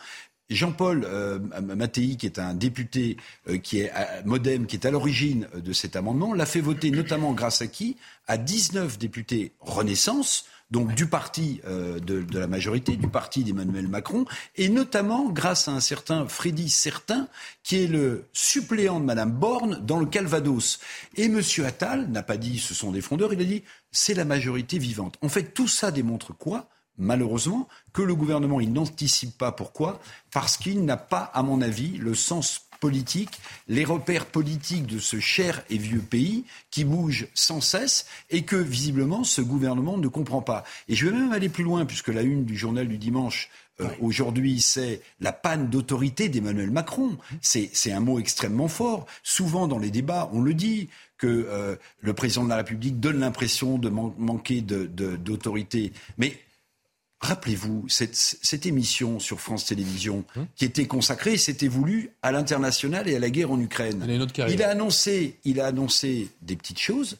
Jean-Paul euh, Mattei, qui est un député euh, qui est modem, qui est à l'origine de cet amendement, l'a fait voter notamment grâce à qui? À 19 députés Renaissance, donc du parti euh, de, la majorité, du parti d'Emmanuel Macron, et notamment grâce à un certain Freddy Certain, qui est le suppléant de Madame Borne dans le Calvados. Et M. Attal n'a pas dit ce sont des frondeurs, il a dit c'est la majorité vivante. En fait, tout ça démontre quoi? Malheureusement, que le gouvernement, il n'anticipe pas. Pourquoi? Parce qu'il n'a pas, à mon avis, le sens politique, les repères politiques de ce cher et vieux pays qui bouge sans cesse et que visiblement ce gouvernement ne comprend pas. Et je vais même aller plus loin puisque la une du journal du dimanche euh, aujourd'hui, c'est la panne d'autorité d'Emmanuel Macron. C'est un mot extrêmement fort. Souvent dans les débats, on le dit que euh, le président de la République donne l'impression de manquer d'autorité. De, Mais Rappelez-vous, cette, émission sur France Télévisions hum. qui était consacrée, c'était voulu à l'international et à la guerre en Ukraine. Il a, annoncé, il a annoncé des petites choses,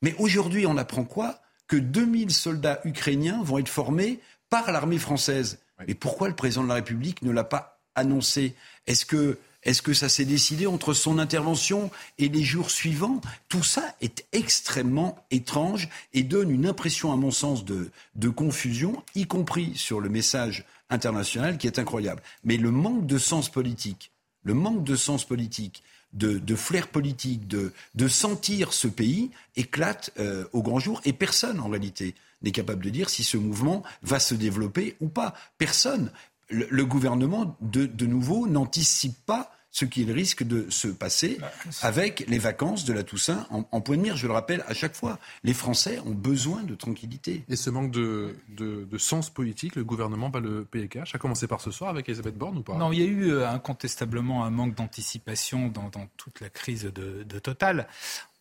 mais aujourd'hui, on apprend quoi? Que 2000 soldats ukrainiens vont être formés par l'armée française. Mais pourquoi le président de la République ne l'a pas annoncé? Est-ce que Est-ce que ça s'est décidé entre son intervention et les jours suivants? Tout ça est extrêmement étrange et donne une impression, à mon sens, de, confusion, y compris sur le message international qui est incroyable. Mais le manque de sens politique, le manque de sens politique, de, flair politique, de, sentir ce pays éclate euh, au grand jour et personne en réalité n'est capable de dire si ce mouvement va se développer ou pas. Personne. Le, gouvernement, de nouveau, n'anticipe pas ce qu'il risque de se passer Bah, avec les vacances de la Toussaint en, en, point de mire. Je le rappelle à chaque fois, les Français ont besoin de tranquillité. Et ce manque de, de, de sens politique, le gouvernement va le payer cash. A commencé par ce soir avec Elisabeth Borne ou pas? Non, il y a eu euh, incontestablement un manque d'anticipation dans, dans, toute la crise de, de Total.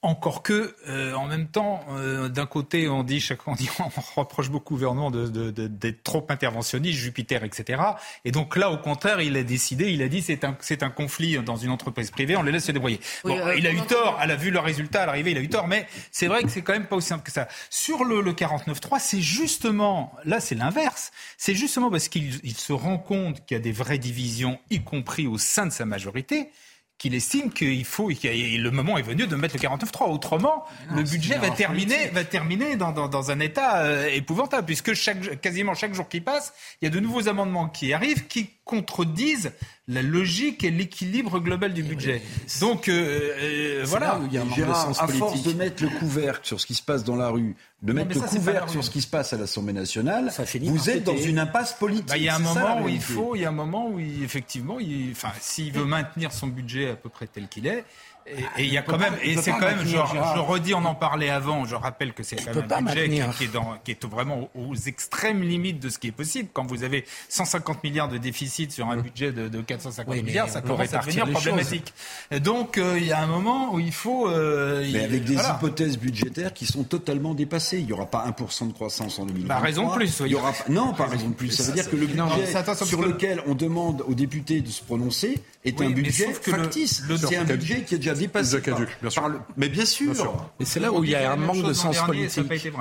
Encore que, euh, en même temps, euh, d'un côté, on dit, chaque, on, dit, *laughs* on reproche beaucoup au gouvernement d'être de, de, de, trop interventionniste, Jupiter, etc. Et donc là, au contraire, il a décidé, il a dit, c'est un, c'est un conflit dans une entreprise privée, on les laisse se débrouiller. Oui, bon, euh, il a eu tort, elle a vu le résultat à l'arrivée, il a eu tort, mais c'est vrai que c'est quand même pas aussi simple que ça. Sur le, le 49.3, c'est justement, là, c'est l'inverse. C'est justement parce qu'il se rend compte qu'il y a des vraies divisions, y compris au sein de sa majorité qu'il estime qu'il faut, qu le moment est venu de mettre le 49.3. Autrement, non, le budget va terminer, va terminer dans, dans, dans un état euh, épouvantable, puisque chaque, quasiment chaque jour qui passe, il y a de nouveaux amendements qui arrivent, qui contredisent la logique et l'équilibre global du budget. Oui, Donc euh, euh, voilà. Il y a un Gérard, de à force de mettre le couvercle sur ce qui se passe dans la rue, de non, mettre le couvercle sur ce qui se passe à l'Assemblée nationale, vous êtes dans une impasse politique. Bah, il y a un moment où il faut, il y a un moment où il, effectivement, il, enfin, s'il veut maintenir son budget à peu près tel qu'il est, et il y a quand même, et c'est quand même, je, je, redis, on en parlait avant, je rappelle que c'est quand même un budget qui, qui, est dans, qui est vraiment aux extrêmes limites de ce qui est possible. Quand vous avez 150 milliards de déficit sur un budget de, de 450 oui, milliards, ça commence à devenir problématique. Et donc, euh, il y a un moment où il faut... Euh, mais avec des voilà. hypothèses budgétaires qui sont totalement dépassées. Il n'y aura pas 1% de croissance en 2023. Bah, raison de plus. Il y aura non, pas raison de plus. Ça veut dire que le budget non, sur lequel on demande aux députés de se prononcer est oui, un budget factice. C'est un budget qui est déjà dépassé. Caduc, bien sûr. Le... Mais bien sûr. Bien sûr. Mais c'est là où il y a un manque de sens dernier, politique.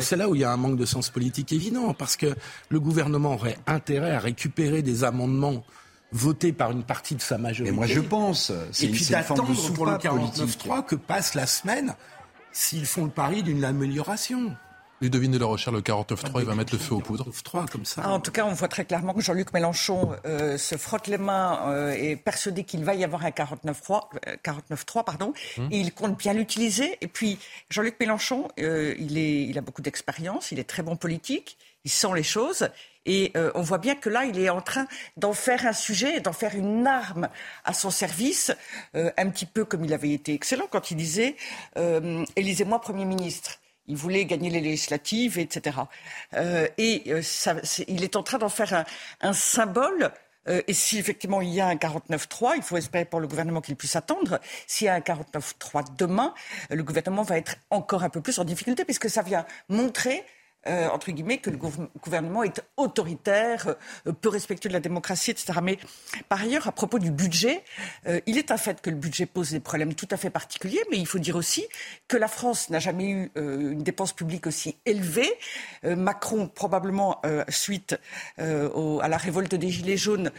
C'est là où il y a un manque de sens politique évident, parce que le gouvernement aurait intérêt à récupérer des amendements votés par une partie de sa majorité. Mais moi je pense. Et puis d'attendre pour le 49.3 que passe la semaine s'ils font le pari d'une amélioration. Ludovine de la Rochère, le 49.3, il va mettre le feu aux poudres. 3 comme ça. Ah, en tout cas, on voit très clairement que Jean-Luc Mélenchon euh, se frotte les mains euh, et est persuadé qu'il va y avoir un 49.3, euh, 49 pardon, hum. et il compte bien l'utiliser. Et puis, Jean-Luc Mélenchon, euh, il, est, il a beaucoup d'expérience, il est très bon politique, il sent les choses. Et euh, on voit bien que là, il est en train d'en faire un sujet, d'en faire une arme à son service, euh, un petit peu comme il avait été excellent quand il disait euh, Élisez-moi Premier ministre. Il voulait gagner les législatives, etc. Euh, et euh, est, il est en train d'en faire un, un symbole. Euh, et si effectivement il y a un 49-3, il faut espérer pour le gouvernement qu'il puisse attendre. S'il y a un 49-3 demain, le gouvernement va être encore un peu plus en difficulté, puisque ça vient montrer euh, entre guillemets, que le gouvernement est autoritaire, euh, peu respectueux de la démocratie, etc. Mais par ailleurs, à propos du budget, euh, il est un fait que le budget pose des problèmes tout à fait particuliers, mais il faut dire aussi que la France n'a jamais eu une dépense publique aussi élevée. Macron, probablement suite à la révolte des Gilets jaunes,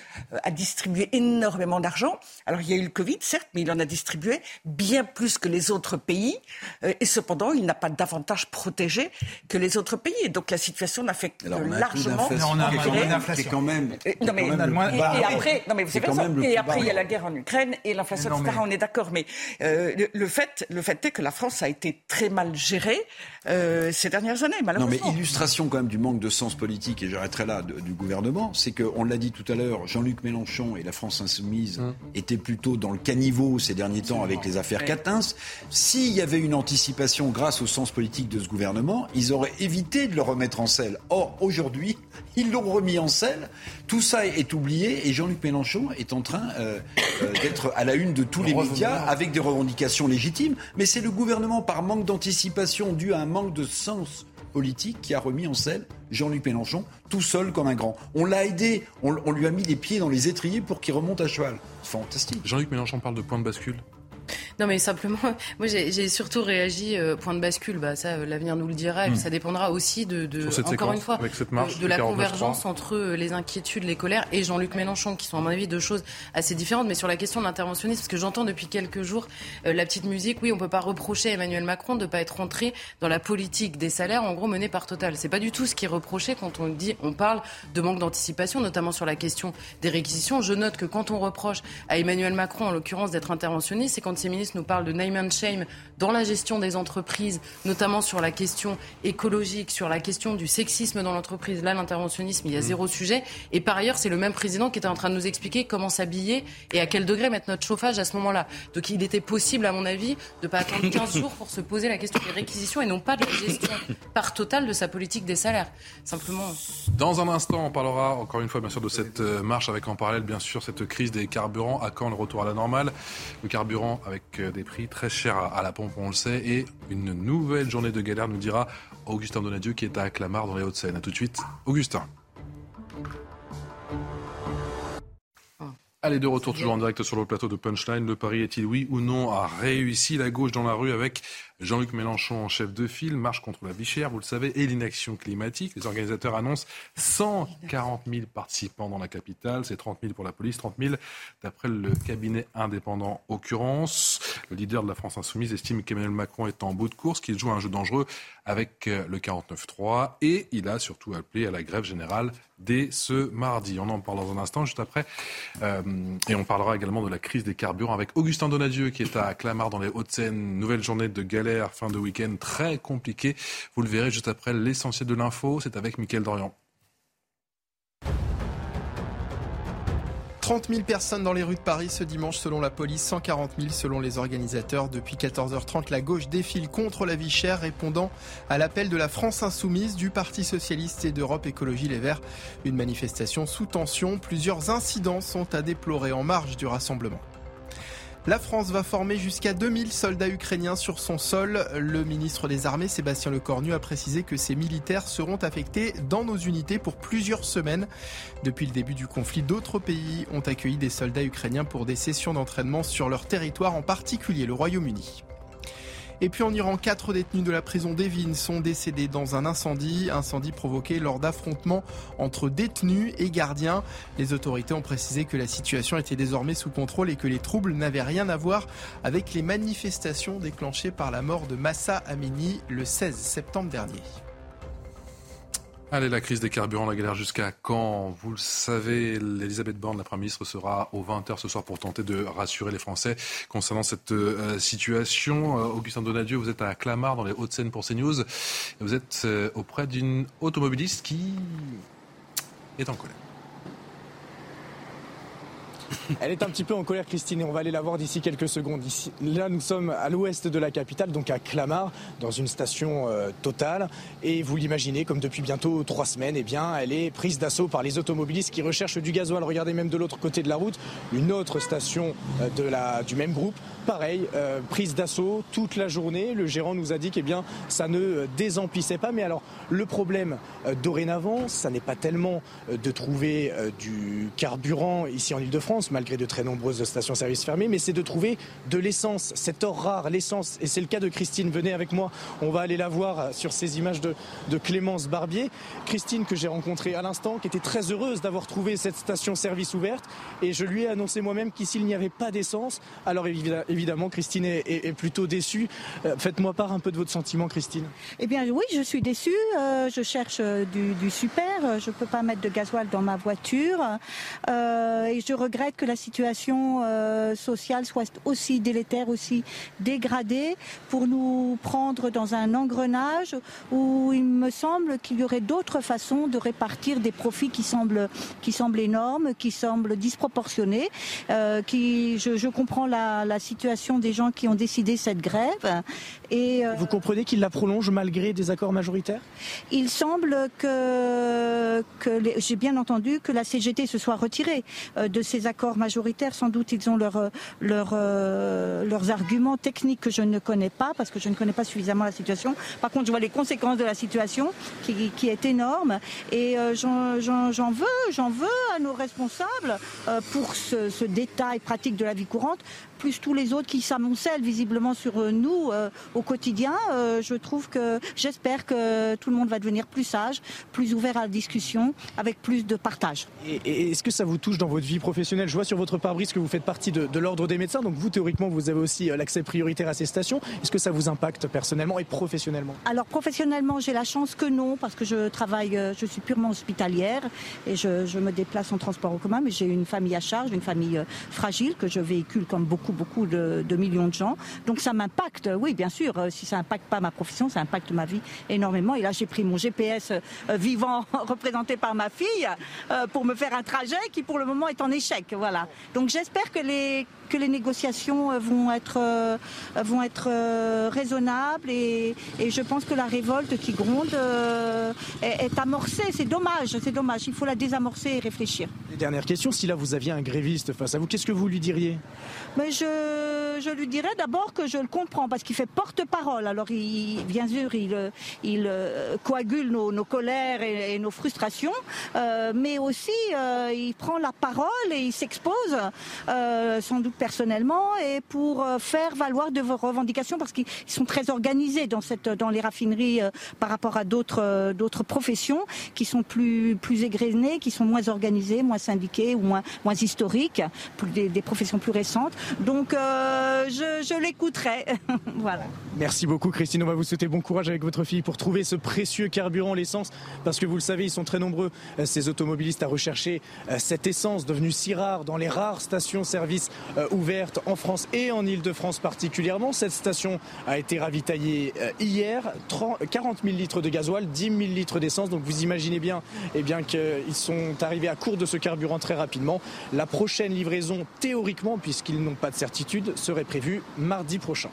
a distribué énormément d'argent. Alors il y a eu le Covid, certes, mais il en a distribué bien plus que les autres pays, et cependant, il n'a pas davantage protégé que les autres pays. Et donc la situation n'a fait que Alors, on a largement. On a une inflation quand même. Et, non mais, quand même et, après, non mais vous savez ça. Et après il y a la guerre en Ukraine et l'inflation, etc. Mais... On est d'accord, mais euh, le, le, fait, le fait est que la France a été très mal gérée euh, ces dernières années, malheureusement. Non mais illustration quand même du manque de sens politique et j'arrêterai là de, du gouvernement, c'est que on l'a dit tout à l'heure, Jean-Luc Mélenchon et la France insoumise hum. étaient plutôt dans le caniveau ces derniers temps avec les affaires Catins. S'il y avait une anticipation grâce au sens politique de ce gouvernement, ils auraient évité de le remettre en selle. Or, aujourd'hui, *laughs* ils l'ont remis en selle. Tout ça est oublié et Jean-Luc Mélenchon est en train euh, euh, d'être à la une de tous les médias avec des revendications légitimes. Mais c'est le gouvernement, par manque d'anticipation dû à un manque de sens politique, qui a remis en selle Jean-Luc Mélenchon tout seul comme un grand. On l'a aidé, on, on, lui a mis les pieds dans les étriers pour qu'il remonte à cheval. Fantastique. Jean-Luc Mélenchon parle de point de bascule Non, mais simplement, *laughs* moi j'ai surtout réagi euh, point de bascule. Bah, ça, euh, l'avenir nous le dira. Hmm. Ça dépendra aussi de, encore séquence, une fois, avec cette de- marche de, la 49.3. convergence entre euh, les inquiétudes, les colères et Jean-Luc Mélenchon, qui sont à mon avis deux choses assez différentes. Mais sur la question de l'interventionnisme, parce que j'entends depuis quelques jours euh, la petite musique, oui, on peut pas reprocher à Emmanuel Macron de pas être rentré dans la politique des salaires, en gros menée par Total. C'est pas du tout ce qui est reproché quand on dit, on parle de manque d'anticipation, notamment sur la question des réquisitions. Je note que quand on reproche à Emmanuel Macron, en l'occurrence, d'être interventionniste, c'est quand ces ministres nous parlent de name and shame dans la gestion des entreprises, notamment sur la question écologique, sur la question du sexisme dans l'entreprise. Là, l'interventionnisme, il y a zéro sujet. Et par ailleurs, c'est le même président qui était en train de nous expliquer comment s'habiller et à quel degré mettre notre chauffage à ce moment-là. Donc il était possible, à mon avis, de ne pas attendre 15 *laughs* jours pour se poser la question des réquisitions et non pas de la gestion par total de sa politique des salaires. Simplement. Dans un instant, on parlera encore une fois bien sûr de cette euh, marche avec en parallèle bien sûr cette crise des carburants. À quand le retour à la normale? Le carburant avec euh, des prix très chers à, la pompe, on le sait, et une nouvelle journée de galère nous dira Augustin Donadieu qui est à Clamart dans les Hauts-de-Seine. A tout de suite, Augustin. Allez, de retour toujours en direct sur le plateau de Punchline. Le pari est-il oui ou non a réussi? La gauche dans la rue avec Jean-Luc Mélenchon en chef de file, marche contre la vie chère, vous le savez, et l'inaction climatique. Les organisateurs annoncent 140 000 participants dans la capitale. C'est 30 000 pour la police, 30 000 d'après le cabinet indépendant occurrence. Le leader de la France Insoumise estime qu'Emmanuel Macron est en bout de course, qu'il joue un jeu dangereux avec euh, le 49-3 et il a surtout appelé à la grève générale dès ce mardi. On en parle dans un instant, juste après. Euh, et on parlera également de la crise des carburants avec Augustin Donadieu qui est à Clamart dans les Hauts-de-Seine. Nouvelle journée de galère, fin de week-end très compliqué. Vous le verrez juste après l'essentiel de l'info. C'est avec Mickaël Dorian. 30 000 personnes dans les rues de Paris ce dimanche selon la police, 140 000 selon les organisateurs. Depuis 14h30, la gauche défile contre la vie chère, répondant à l'appel de la France insoumise, du Parti socialiste et d'Europe Écologie Les Verts. Une manifestation sous tension. Plusieurs incidents sont à déplorer en marge du rassemblement. La France va former jusqu'à 2000 soldats ukrainiens sur son sol. Le ministre des Armées, Sébastien Lecornu, a précisé que ces militaires seront affectés dans nos unités pour plusieurs semaines. Depuis le début du conflit, d'autres pays ont accueilli des soldats ukrainiens pour des sessions d'entraînement sur leur territoire, en particulier le Royaume-Uni. Et puis en Iran, quatre détenus de la prison d'Evin sont décédés dans un incendie, incendie provoqué lors d'affrontements entre détenus et gardiens. Les autorités ont précisé que la situation était désormais sous contrôle et que les troubles n'avaient rien à voir avec les manifestations déclenchées par la mort de Massa Amini le 16 septembre dernier. Allez, la crise des carburants, la galère jusqu'à quand Vous le savez, l'Elisabeth Borne, la Première ministre, sera aux 20h ce soir pour tenter de rassurer les Français concernant cette euh, situation. Euh, Augustin Donadieu, vous êtes à Clamart, dans les Hauts-de-Seine pour CNews. Et vous êtes euh, auprès d'une automobiliste qui est en colère. Elle est un petit peu en colère, Christine, et on va aller la voir d'ici quelques secondes. Là, nous sommes à l'ouest de la capitale, donc à Clamart, dans une station euh, totale. Et vous l'imaginez, comme depuis bientôt trois semaines, eh bien, elle est prise d'assaut par les automobilistes qui recherchent du gasoil. Regardez même de l'autre côté de la route, une autre station euh, du même groupe. Pareil, euh, prise d'assaut toute la journée. Le gérant nous a dit que eh ça ne euh, désemplissait pas. Mais alors, le problème euh, dorénavant, ça n'est pas tellement de trouver du carburant ici en Ile-de-France, malgré de très nombreuses stations-service fermées, mais c'est de trouver de l'essence, cet or rare, l'essence. Et c'est le cas de Christine. Venez avec moi, on va aller la voir sur ces images de, de Clémence Barbier. Christine que j'ai rencontrée à l'instant, qui était très heureuse d'avoir trouvé cette station-service ouverte. Et je lui ai annoncé moi-même qu'ici il n'y avait pas d'essence. Alors évi- évidemment, Christine est, plutôt déçue. Euh, Faites-moi part un peu de votre sentiment, Christine. Eh bien oui, je suis déçue. Euh, je cherche euh, du, super. Je ne peux pas mettre de gasoil dans ma voiture. Et je regrette que la situation sociale soit aussi délétère, aussi dégradée pour nous prendre dans un engrenage où il me semble qu'il y aurait d'autres façons de répartir des profits qui semblent, énormes, qui semblent disproportionnés. Qui, je, comprends la situation des gens qui ont décidé cette grève. Et, euh, Vous comprenez qu'il la prolonge malgré des accords majoritaires? Il semble que, que j'ai bien entendu que la CGT se soit retirée euh, de ces accords majoritaires. Sans doute, ils ont leur, euh, leur, leurs arguments techniques que je ne connais pas parce que je ne connais pas suffisamment la situation. Par contre, je vois les conséquences de la situation qui, qui est énorme et euh, j'en veux, j'en veux à nos responsables euh, pour ce, ce détail pratique de la vie courante plus tous les autres qui s'amoncellent visiblement sur nous euh, au quotidien, euh, je trouve que j'espère que tout le monde va devenir plus sage, plus ouvert à la discussion, avec plus de partage. Et, et est-ce que ça vous touche dans votre vie professionnelle? Je vois sur votre pare-brise que vous faites partie de, de l'ordre des médecins, donc vous théoriquement vous avez aussi euh, l'accès prioritaire à ces stations. Est-ce que ça vous impacte personnellement et professionnellement? Alors professionnellement, j'ai la chance que non, parce que je travaille, euh, je suis purement hospitalière et je, je me déplace en transport en commun, mais j'ai une famille à charge, une famille fragile que je véhicule comme beaucoup, beaucoup de, de millions de gens. Donc ça m'impacte, oui, bien sûr. Euh, Si ça impacte pas ma profession, ça impacte ma vie énormément. Et là, j'ai pris mon GPS euh, vivant *laughs* représenté par ma fille euh, pour me faire un trajet qui, pour le moment, est en échec. Voilà. Donc j'espère que les que les négociations euh, vont être euh, vont être euh, raisonnables et, et je pense que la révolte qui gronde euh, est, est amorcée. C'est dommage, c'est dommage. Il faut la désamorcer et réfléchir. Et Dernière question, si là vous aviez un gréviste face à vous, qu'est-ce que vous lui diriez? Mais je, je lui dirais d'abord que je le comprends parce qu'il fait porte-parole. Alors, il, bien sûr, il, il euh, coagule nos, nos colères et, nos frustrations, euh, mais aussi euh, il prend la parole et il s'expose, euh, sans doute personnellement, et pour euh, faire valoir de vos revendications parce qu'ils sont très organisés dans, cette, dans les raffineries euh, par rapport à d'autres professions qui sont plus, plus égrenées, qui sont moins organisées, moins syndiquées ou moins, moins historiques, plus, des, des professions plus récentes. Donc, je, je l'écouterai. *laughs* voilà. Merci beaucoup Christine, on va vous souhaiter bon courage avec votre fille pour trouver ce précieux carburant, l'essence, parce que vous le savez, ils sont très nombreux, euh, ces automobilistes, à rechercher euh, cette essence devenue si rare dans les rares stations-service euh, ouvertes en France et en Ile-de-France particulièrement. Cette station a été ravitaillée hier, 30 40 000 litres de gasoil, 10 000 litres d'essence, donc vous imaginez bien, eh bien qu'ils sont arrivés à court de ce carburant très rapidement. La prochaine livraison, théoriquement, puisqu'ils n'ont pas de certitude, serait prévue mardi prochain.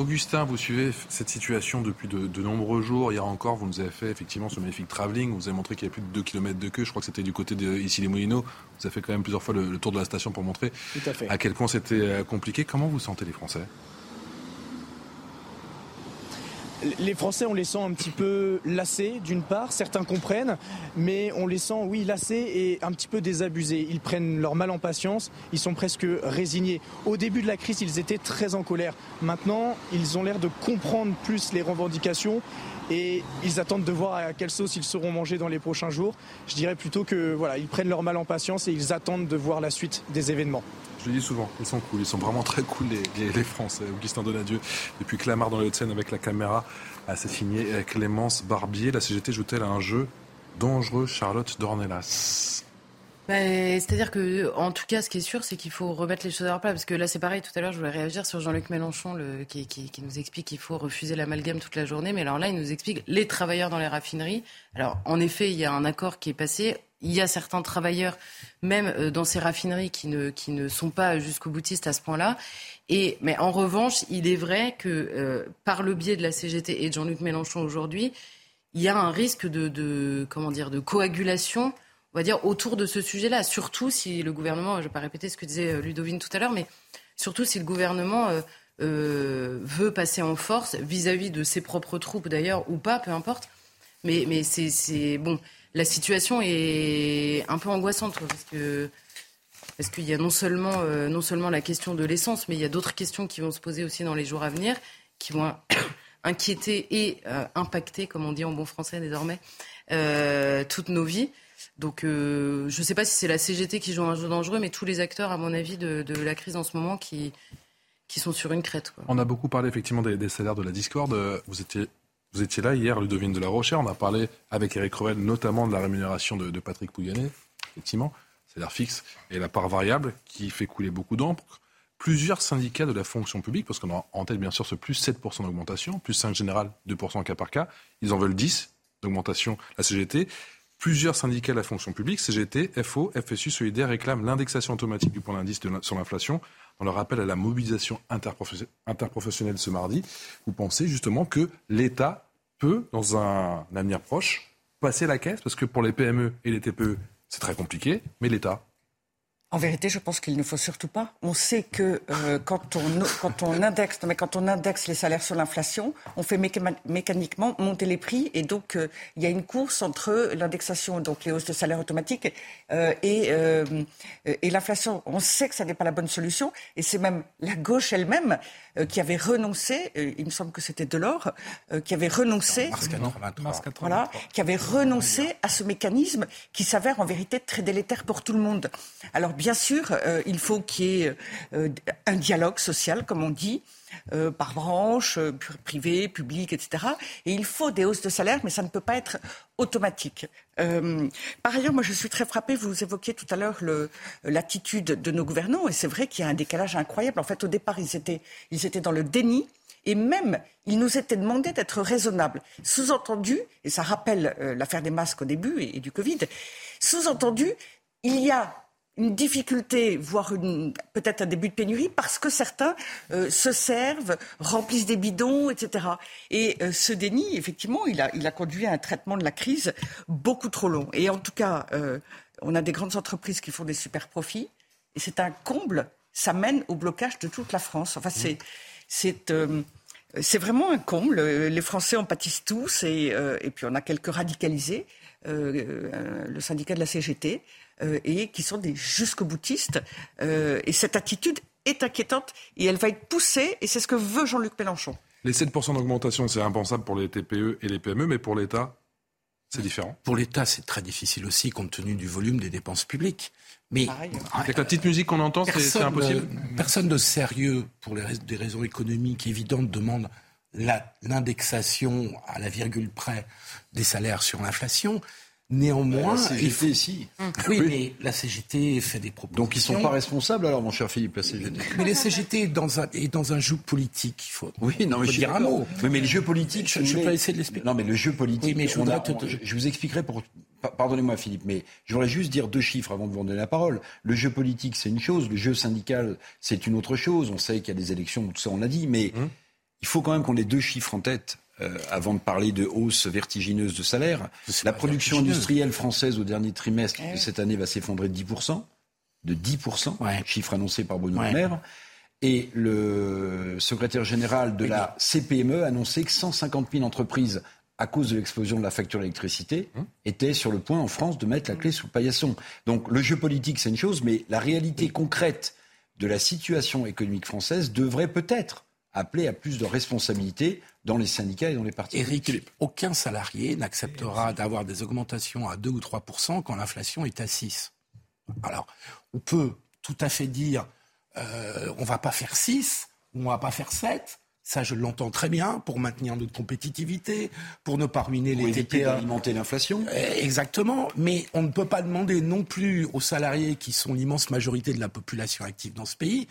Augustin, vous suivez cette situation depuis de, de nombreux jours. Hier encore, vous nous avez fait effectivement ce magnifique travelling. Vous avez montré qu'il y avait plus de 2 km de queue. Je crois que c'était du côté de ici les Moulineaux. Vous avez fait quand même plusieurs fois le, le tour de la station pour montrer Tout à fait. à quel point c'était euh, compliqué. Comment vous sentez les Français? Les Français, on les sent un petit peu lassés, d'une part, certains comprennent, mais on les sent, oui, lassés et un petit peu désabusés. Ils prennent leur mal en patience, ils sont presque résignés. Au début de la crise, ils étaient très en colère. Maintenant, ils ont l'air de comprendre plus les revendications et ils attendent de voir à quelle sauce ils seront mangés dans les prochains jours. Je dirais plutôt que voilà, ils prennent leur mal en patience et ils attendent de voir la suite des événements. Je le dis souvent, ils sont cool, ils sont vraiment très cool les, Français. Augustin Donadieu, depuis Clamart dans les Hauts-de-Seine avec la caméra, a signé Clémence Barbier. La CGT joue-t-elle à un jeu dangereux, Charlotte Dornelas? Bah, C'est-à-dire que, en tout cas, ce qui est sûr, c'est qu'il faut remettre les choses à leur place. Parce que là, c'est pareil. Tout à l'heure, je voulais réagir sur Jean-Luc Mélenchon, le, qui, nous explique qu'il faut refuser l'amalgame toute la journée. Mais alors là, il nous explique les travailleurs dans les raffineries. Alors, en effet, il y a un accord qui est passé. Il y a certains travailleurs, même euh, dans ces raffineries, qui ne, sont pas jusqu'au boutiste à ce point-là. Mais en revanche, il est vrai que euh, par le biais de la CGT et de Jean-Luc Mélenchon aujourd'hui, il y a un risque de comment dire de coagulation, on va dire autour de ce sujet-là. Surtout si le gouvernement, je ne vais pas répéter ce que disait euh, Ludovine tout à l'heure, mais surtout si le gouvernement euh, euh, veut passer en force vis-à-vis de ses propres troupes d'ailleurs ou pas, peu importe. Mais, c'est, bon. La situation est un peu angoissante parce qu'il y a non seulement non seulement la question de l'essence, mais il y a d'autres questions qui vont se poser aussi dans les jours à venir, qui vont *coughs* inquiéter et impacter, comme on dit en bon français désormais, toutes nos vies. Donc, euh, je ne sais pas si c'est la CGT qui joue un jeu dangereux, mais tous les acteurs, à mon avis, de, la crise en ce moment, qui, sont sur une crête. On a beaucoup parlé effectivement des, salaires de la discorde. Euh, Vous étiez, là hier, Ludovine de la Rochère. On a parlé avec Eric Revel notamment de la rémunération de, de Patrick Pouyanné, effectivement, salaire fixe et la part variable qui fait couler beaucoup d'encre. Plusieurs syndicats de la fonction publique, parce qu'on a en tête bien sûr ce plus 7% d'augmentation, plus 5 général, 2% cas par cas, ils en veulent 10 d'augmentation la CGT. Plusieurs syndicats de la fonction publique, CGT, FO, FSU, Solidaire, réclament l'indexation automatique du point d'indice sur l'inflation. Dans leur appel à la mobilisation interprofessionnelle ce mardi, vous pensez justement que l'État peut, dans un avenir proche, passer la caisse? Parce que pour les PME et les TPE, c'est très compliqué, mais l'État En vérité, je pense qu'il ne faut surtout pas. On sait que euh, quand, on, quand on indexe, mais quand on indexe les salaires sur l'inflation, on fait mécaniquement monter les prix, et donc euh, il y a une course entre l'indexation, donc les hausses de salaire automatiques, euh, et, et l'inflation. On sait que ça n'est pas la bonne solution, et c'est même la gauche elle-même qui avait renoncé. il me semble que c'était Delors qui avait renoncé. Voilà, qui avait renoncé à ce mécanisme qui s'avère en vérité très délétère pour tout le monde. Alors bien sûr, euh, il faut qu'il y ait euh, un dialogue social, comme on dit. Euh, par branche, privé, public, etc. Et il faut des hausses de salaire, mais ça ne peut pas être automatique. par ailleurs, moi, je suis très frappée. Vous évoquiez tout à l'heure l'attitude de nos gouvernants, et c'est vrai qu'il y a un décalage incroyable. En fait, au départ, ils étaient, ils étaient dans le déni. Et même, il nous était demandé d'être raisonnables. Sous-entendu, et ça rappelle l'affaire des masques au début et, et du Covid, sous-entendu, il y a une difficulté, voire peut-être un début de pénurie, parce que certains euh, se servent, remplissent des bidons, etc. Et euh, ce déni, effectivement, il a, conduit à un traitement de la crise beaucoup trop long. Et en tout cas, euh, on a des grandes entreprises qui font des super profits, et c'est un comble. Ça mène au blocage de toute la France. Enfin, c'est c'est vraiment un comble. Les Français en pâtissent tous, et, puis on a quelques radicalisés. le syndicat de la CGT, euh, et qui sont des jusqu'au-boutistes. Euh, et cette attitude est inquiétante et elle va être poussée, et c'est ce que veut Jean-Luc Mélenchon. Les 7% d'augmentation, c'est impensable pour les TPE et les PME, mais pour l'État, c'est différent. Pour l'État, c'est très difficile aussi, compte tenu du volume des dépenses publiques. Mais avec la petite musique qu'on entend, c'est impossible. personne de sérieux, pour des raisons économiques évidentes, demande l'indexation à la virgule près des salaires sur l'inflation. Néanmoins, la CGT, il si. Oui, mais la CGT fait des propositions. Donc ils sont pas responsables alors, mon cher Philippe, la CGT. Mais la CGT est dans un, est dans un jeu politique. Il faut, oui, non, mais je dire un mot. Mais, mais, le jeu politique, je, je peux essayer de l'expliquer. Non, mais le jeu politique. Oui, mais je, je, vous expliquerai pour. Pardonnez-moi, Philippe, mais je voudrais juste dire deux chiffres avant de vous donner la parole. Le jeu politique, c'est une chose. Le jeu syndical, c'est une autre chose. On sait qu'il y a des élections, tout ça, on l'a dit, mais hum. il faut quand même qu'on ait deux chiffres en tête. Euh, avant de parler de hausse vertigineuse de salaire. La production industrielle française au dernier trimestre de cette année va s'effondrer de 10%, de 10%, chiffre annoncé par Bruno Le Maire. Et le secrétaire général de la CPME a annoncé que 150 000 entreprises à cause de l'explosion de la facture d'électricité, hum. étaient sur le point en France de mettre la clé sous le paillasson. Donc le jeu politique, c'est une chose, mais la réalité concrète de la situation économique française devrait peut-être appeler à plus de responsabilité dans les syndicats et dans les partis. Éric, aucun salarié n'acceptera d'avoir des augmentations à 2 ou 3 quand l'inflation est à 6. Alors, on peut tout à fait dire euh, on ne va pas faire 6 ou on ne va pas faire 7. Ça, je l'entends très bien pour maintenir notre compétitivité, pour ne pas ruiner les TPA. alimenter l'inflation. Eh, exactement. Mais on ne peut pas demander non plus aux salariés, qui sont l'immense majorité de la population active dans ce pays,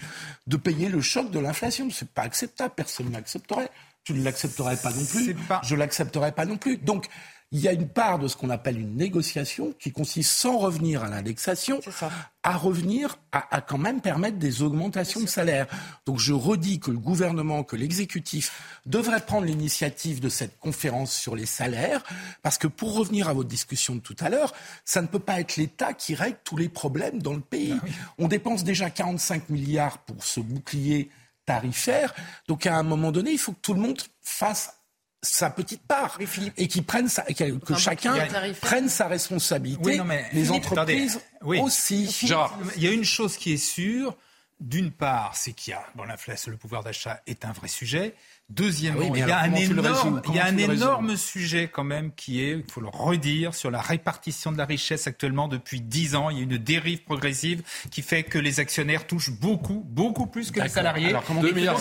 de payer le choc de l'inflation. C'est pas acceptable. Personne n'accepterait. Tu ne l'accepterais pas non plus. Pas... Je l'accepterais pas non plus. Donc, il y a une part de ce qu'on appelle une négociation qui consiste, sans revenir à l'indexation, à revenir à, quand même permettre des augmentations de salaire. Donc je redis que le gouvernement, que l'exécutif devrait prendre l'initiative de cette conférence sur les salaires, parce que pour revenir à votre discussion de tout à l'heure, ça ne peut pas être l'État qui règle tous les problèmes dans le pays. Ah On dépense déjà 45 milliards pour ce bouclier tarifaire. Donc à un moment donné, il faut que tout le monde fasse sa petite part et qui prenne sa, que chacun prenne sa responsabilité. les entreprises aussi. Genre, il y a une chose qui est sûre. D'une part, c'est qu'il y a bon, l'inflation, le pouvoir d'achat est un vrai sujet. Deuxièmement, il y a un énorme, il y a un énorme sujet quand même qui est, il faut le redire, sur la répartition de la richesse actuellement depuis dix ans. Il y a une dérive progressive qui fait que les actionnaires touchent beaucoup, beaucoup plus que les salariés. Alors, comment milliards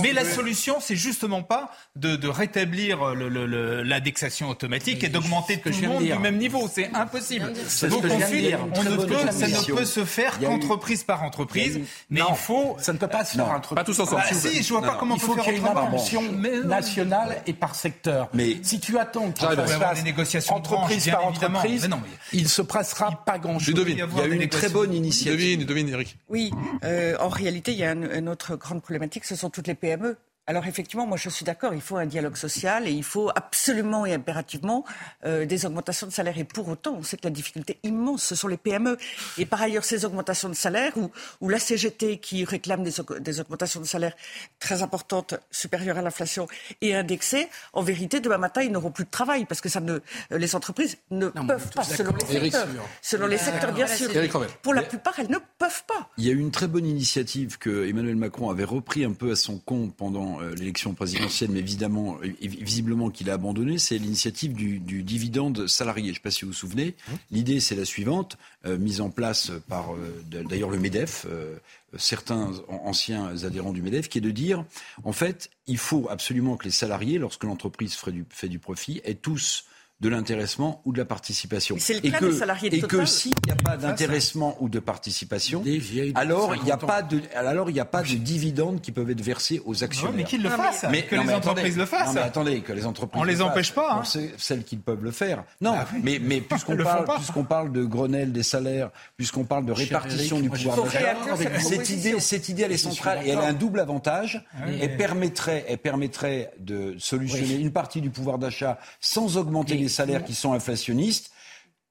Mais la solution, c'est justement pas de, de rétablir l'indexation automatique et d'augmenter tout le monde du même niveau. C'est impossible. Donc ensuite, on ne peut, ça ne peut se faire qu'entreprise par entreprise. Mais il faut, ça ne peut pas se faire Pas tous ensemble. Bah, si, je vois pas comment faut qu'il y ait une impulsion nationale et par secteur. Mais si tu attends qu'il fasse des négociations entreprise par entreprise, il ne se passera pas grand-chose. Il y a une très bonne initiative. Devine, Eric. Oui, euh, en réalité, il y a une autre grande problématique, ce sont toutes les PME alors effectivement, moi je suis d'accord, il faut un dialogue social et il faut absolument et impérativement euh, des augmentations de salaire. Et pour autant, on sait que la difficulté immense, ce sont les PME. Et par ailleurs, ces augmentations de salaire, ou, ou la CGT qui réclame des, des, augmentations de salaire très importantes, supérieures à l'inflation et indexées, en vérité, demain matin, ils n'auront plus de travail parce que ça ne, les entreprises ne peuvent pas, selon les secteurs. Selon les secteurs, bien sûr. Pour la plupart, elles ne peuvent pas. Il y a eu une très bonne initiative que Emmanuel Macron avait repris un peu à son compte pendant euh, l'élection présidentielle, mais évidemment, visiblement qu'il a abandonné, c'est l'initiative du, dividende salarié. Je ne sais pas si vous vous souvenez. L'idée, c'est la suivante, euh, mise en place par euh, d'ailleurs le MEDEF, certains anciens adhérents du MEDEF, qui est de dire, en fait, il faut absolument que les salariés, lorsque l'entreprise fait du profit, aient tous de l'intéressement ou de la participation. et que, et que s'il n'y a pas d'intéressement ou de participation, alors il n'y a pas de alors il n'y a pas de dividendes qui peuvent être versés aux actionnaires. mais qu'ils le fassent, mais, que les entreprises le fassent. Non, mais attendez, que les entreprises. On les empêche pas. Hein. Celles qui peuvent le faire. Non, bah mais mais *laughs* puisqu'on parle puisqu'on parle de Grenelle des salaires, puisqu'on parle de répartition du pouvoir d'achat, cette idée cette idée elle est centrale et elle a un double avantage. Ah elle permettrait elle permettrait de solutionner une partie du pouvoir d'achat sans augmenter les salaires qui sont inflationnistes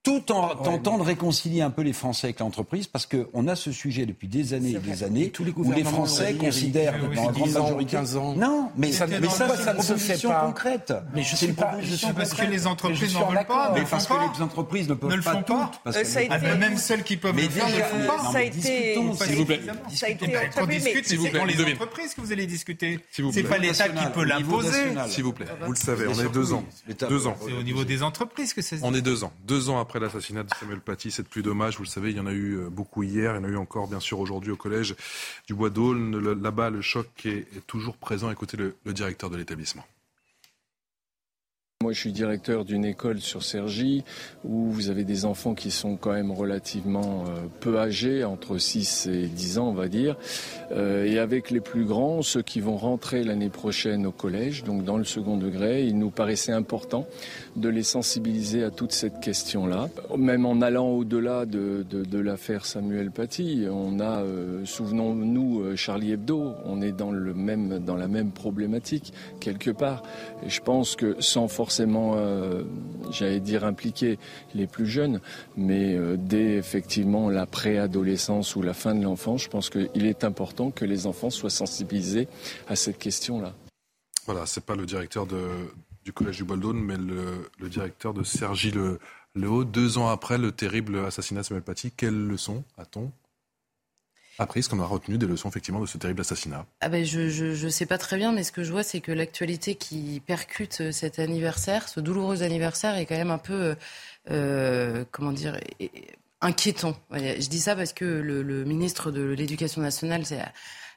tout en tentant de réconcilier un peu les Français avec l'entreprise, parce qu'on a ce sujet depuis des années et des années, les où les Français considèrent, dans la grande majorité... Ans, non, mais ça, mais ça, ça ne se fait pas. concrète. Mais je sais pas, je suis parce que les entreprises n'en veulent pas, mais parce que les entreprises ne peuvent pas toutes. Parce que euh, même celles qui peuvent le faire ne le font pas. Ça a été... S'il vous plaît. Ça a été... On discute, c'est dans les entreprises que vous allez discuter. C'est pas l'État qui peut l'imposer. S'il vous plaît, vous le savez, on est deux ans. Deux ans. C'est au niveau des entreprises que c'est... On est deux ans. Deux ans après l'assassinat de Samuel Paty, cette pluie d'hommage, vous le savez, il y en a eu euh, beaucoup hier, il y en a eu encore bien sûr aujourd'hui au collège du Bois d'Aulne. Là-bas, le choc est, toujours présent. Écoutez le, le directeur de l'établissement. Moi, je suis directeur d'une école sur Cergy où vous avez des enfants qui sont quand même relativement euh, peu âgés, entre 6 et 10 ans, on va dire. Euh, et avec les plus grands, ceux qui vont rentrer l'année prochaine au collège, donc dans le second degré, il nous paraissait important de les sensibiliser à toute cette question-là. Même en allant au-delà de, l'affaire Samuel Paty, on a, euh, souvenons-nous, Charlie Hebdo, on est dans, le même, dans la même problématique quelque part. Et je pense que sans force forcément, euh, j'allais dire, impliquer les plus jeunes, mais euh, dès effectivement la préadolescence ou la fin de l'enfance, je pense qu'il est important que les enfants soient sensibilisés à cette question-là. Voilà, c'est pas le directeur du collège du Boldon, mais le, directeur de Sergi le. Deux ans après le terrible assassinat de Samuel Paty, quelles leçons a-t-on appris, ce qu'on a retenu des leçons effectivement de ce terrible assassinat ah ben Je ne sais pas très bien, mais ce que je vois, c'est que l'actualité qui percute euh, cet anniversaire, ce douloureux anniversaire, est quand même un peu, euh, euh, comment dire, inquiétant. Je dis ça parce que le, ministre de l'Éducation nationale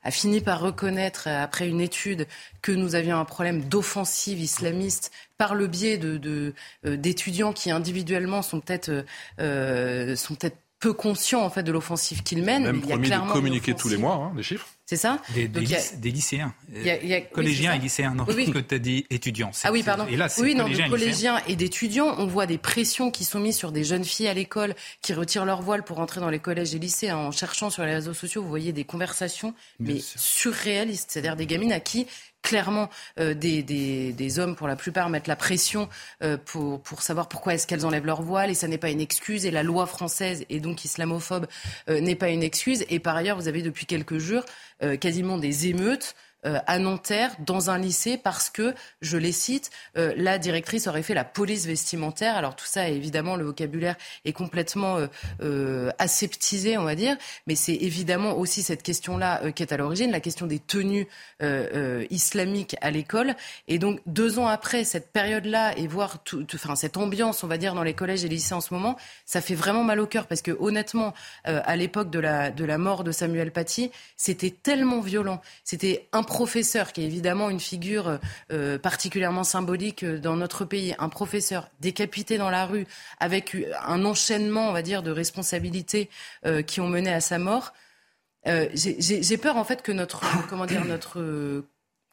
a, fini par reconnaître, après une étude, que nous avions un problème d'offensive islamiste par le biais de, d'étudiants qui individuellement sont peut-être sont peut-être peu conscient en fait de l'offensive qu'il mène. Même il y a clairement de communiquer tous les mois, hein, les chiffres. C'est ça des, lycéens. collégiens et lycéens. Non, oui, que tu as dit étudiants. Ah oui, pardon. Et là, oui, non, de collégiens et d'étudiants. On voit des pressions qui sont mises sur des jeunes filles à l'école qui retirent leur voile pour entrer dans les collèges et lycées. En cherchant sur les réseaux sociaux, vous voyez des conversations, mais surréalistes. C'est-à-dire des gamines à qui clairement euh, des, des, hommes, pour la plupart, mettent la pression euh, pour, pour savoir pourquoi est-ce qu'elles enlèvent leur voile, et ça n'est pas une excuse, et la loi française, et donc islamophobe, euh, n'est pas une excuse. Et par ailleurs, vous avez depuis quelques jours quasiment des émeutes euh, à Nanterre dans un lycée parce que, je les cite, euh, la directrice aurait fait la police vestimentaire. Alors tout ça, évidemment, le vocabulaire est complètement euh, aseptisé, on va dire, mais c'est évidemment aussi cette question-là qui est à l'origine, la question des tenues islamiques à l'école. Et donc deux ans après cette période-là et voir enfin cette ambiance, on va dire, dans les collèges et lycées en ce moment, ça fait vraiment mal au cœur parce que honnêtement, à l'époque de la de la mort de Samuel Paty, c'était tellement violent, c'était professeur, qui est évidemment une figure euh, particulièrement symbolique euh, dans notre pays, un professeur décapité dans la rue, avec un enchaînement, on va dire, de responsabilités euh, qui ont mené à sa mort. J'ai peur en fait que notre, *coughs* comment dire, notre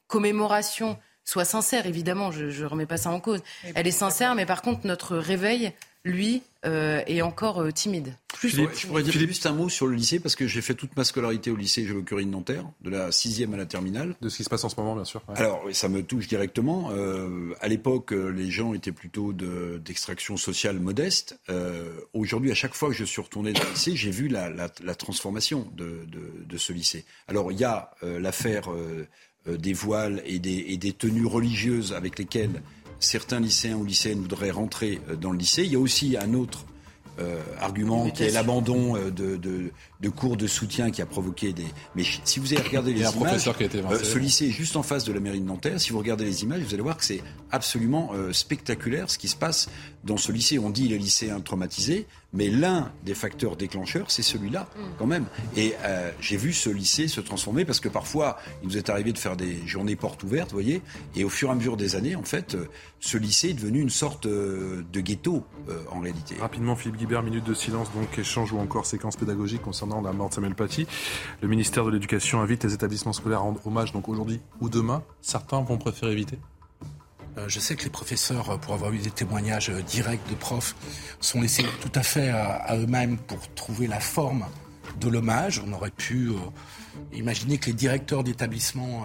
commémoration soit sincère. Évidemment, je ne remets pas ça en cause. Elle est sincère, mais par contre, notre réveil lui, euh, est encore euh, timide. Plus je pourrais dire juste un mot sur le lycée parce que j'ai fait toute ma scolarité au lycée Géo Curie de Nanterre, de la sixième à la terminale. De ce qui se passe en ce moment, bien sûr. Alors, ça me touche directement. Euh, à l'époque, les gens étaient plutôt d'extraction sociale modeste. Aujourd'hui, à chaque fois que je suis retourné dans le lycée, j'ai vu la, transformation de, de, ce lycée. Alors, il y a l'affaire des voiles et des, et des tenues religieuses avec lesquelles certains lycéens ou lycéennes voudraient rentrer euh, dans le lycée. Il y a aussi un autre euh, argument qui est l'abandon euh, de, de, cours de soutien qui a provoqué des. Mais si vous avez regardé les images, ce lycée est juste en face de la mairie de Nanterre. Si vous regardez les images, vous allez voir que c'est absolument spectaculaire ce qui se passe dans ce lycée. On dit les lycéens traumatisés, mais l'un des facteurs déclencheurs, c'est celui-là, mm. quand même. Et euh, j'ai vu ce lycée se transformer parce que parfois, il nous est arrivé de faire des journées portes ouvertes, vous voyez. Et au fur et à mesure des années, en fait, euh, ce lycée est devenu une sorte euh, de ghetto, en réalité. Rapidement, Philippe Guibert, minute de silence, donc échange ou encore séquence pédagogique concernant la mort de Samuel Paty. Le ministère de l'Éducation invite les établissements scolaires à rendre hommage, donc aujourd'hui ou demain. Certains vont préférer éviter euh, je sais que les professeurs, euh, pour avoir eu des témoignages euh, directs de profs, sont laissés tout à fait à, eux-mêmes pour trouver la forme de l'hommage. On aurait pu imaginer que les directeurs d'établissement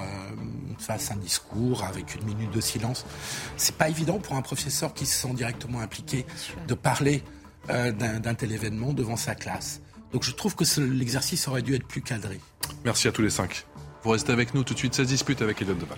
fassent un discours avec une minute de silence. C'est pas évident pour un professeur qui se sent directement impliqué de parler d'un tel événement devant sa classe. Donc je trouve que l'exercice aurait dû être plus cadré. Merci à tous les cinq. Vous restez avec nous tout de suite, ça se dispute avec Elliot Deval.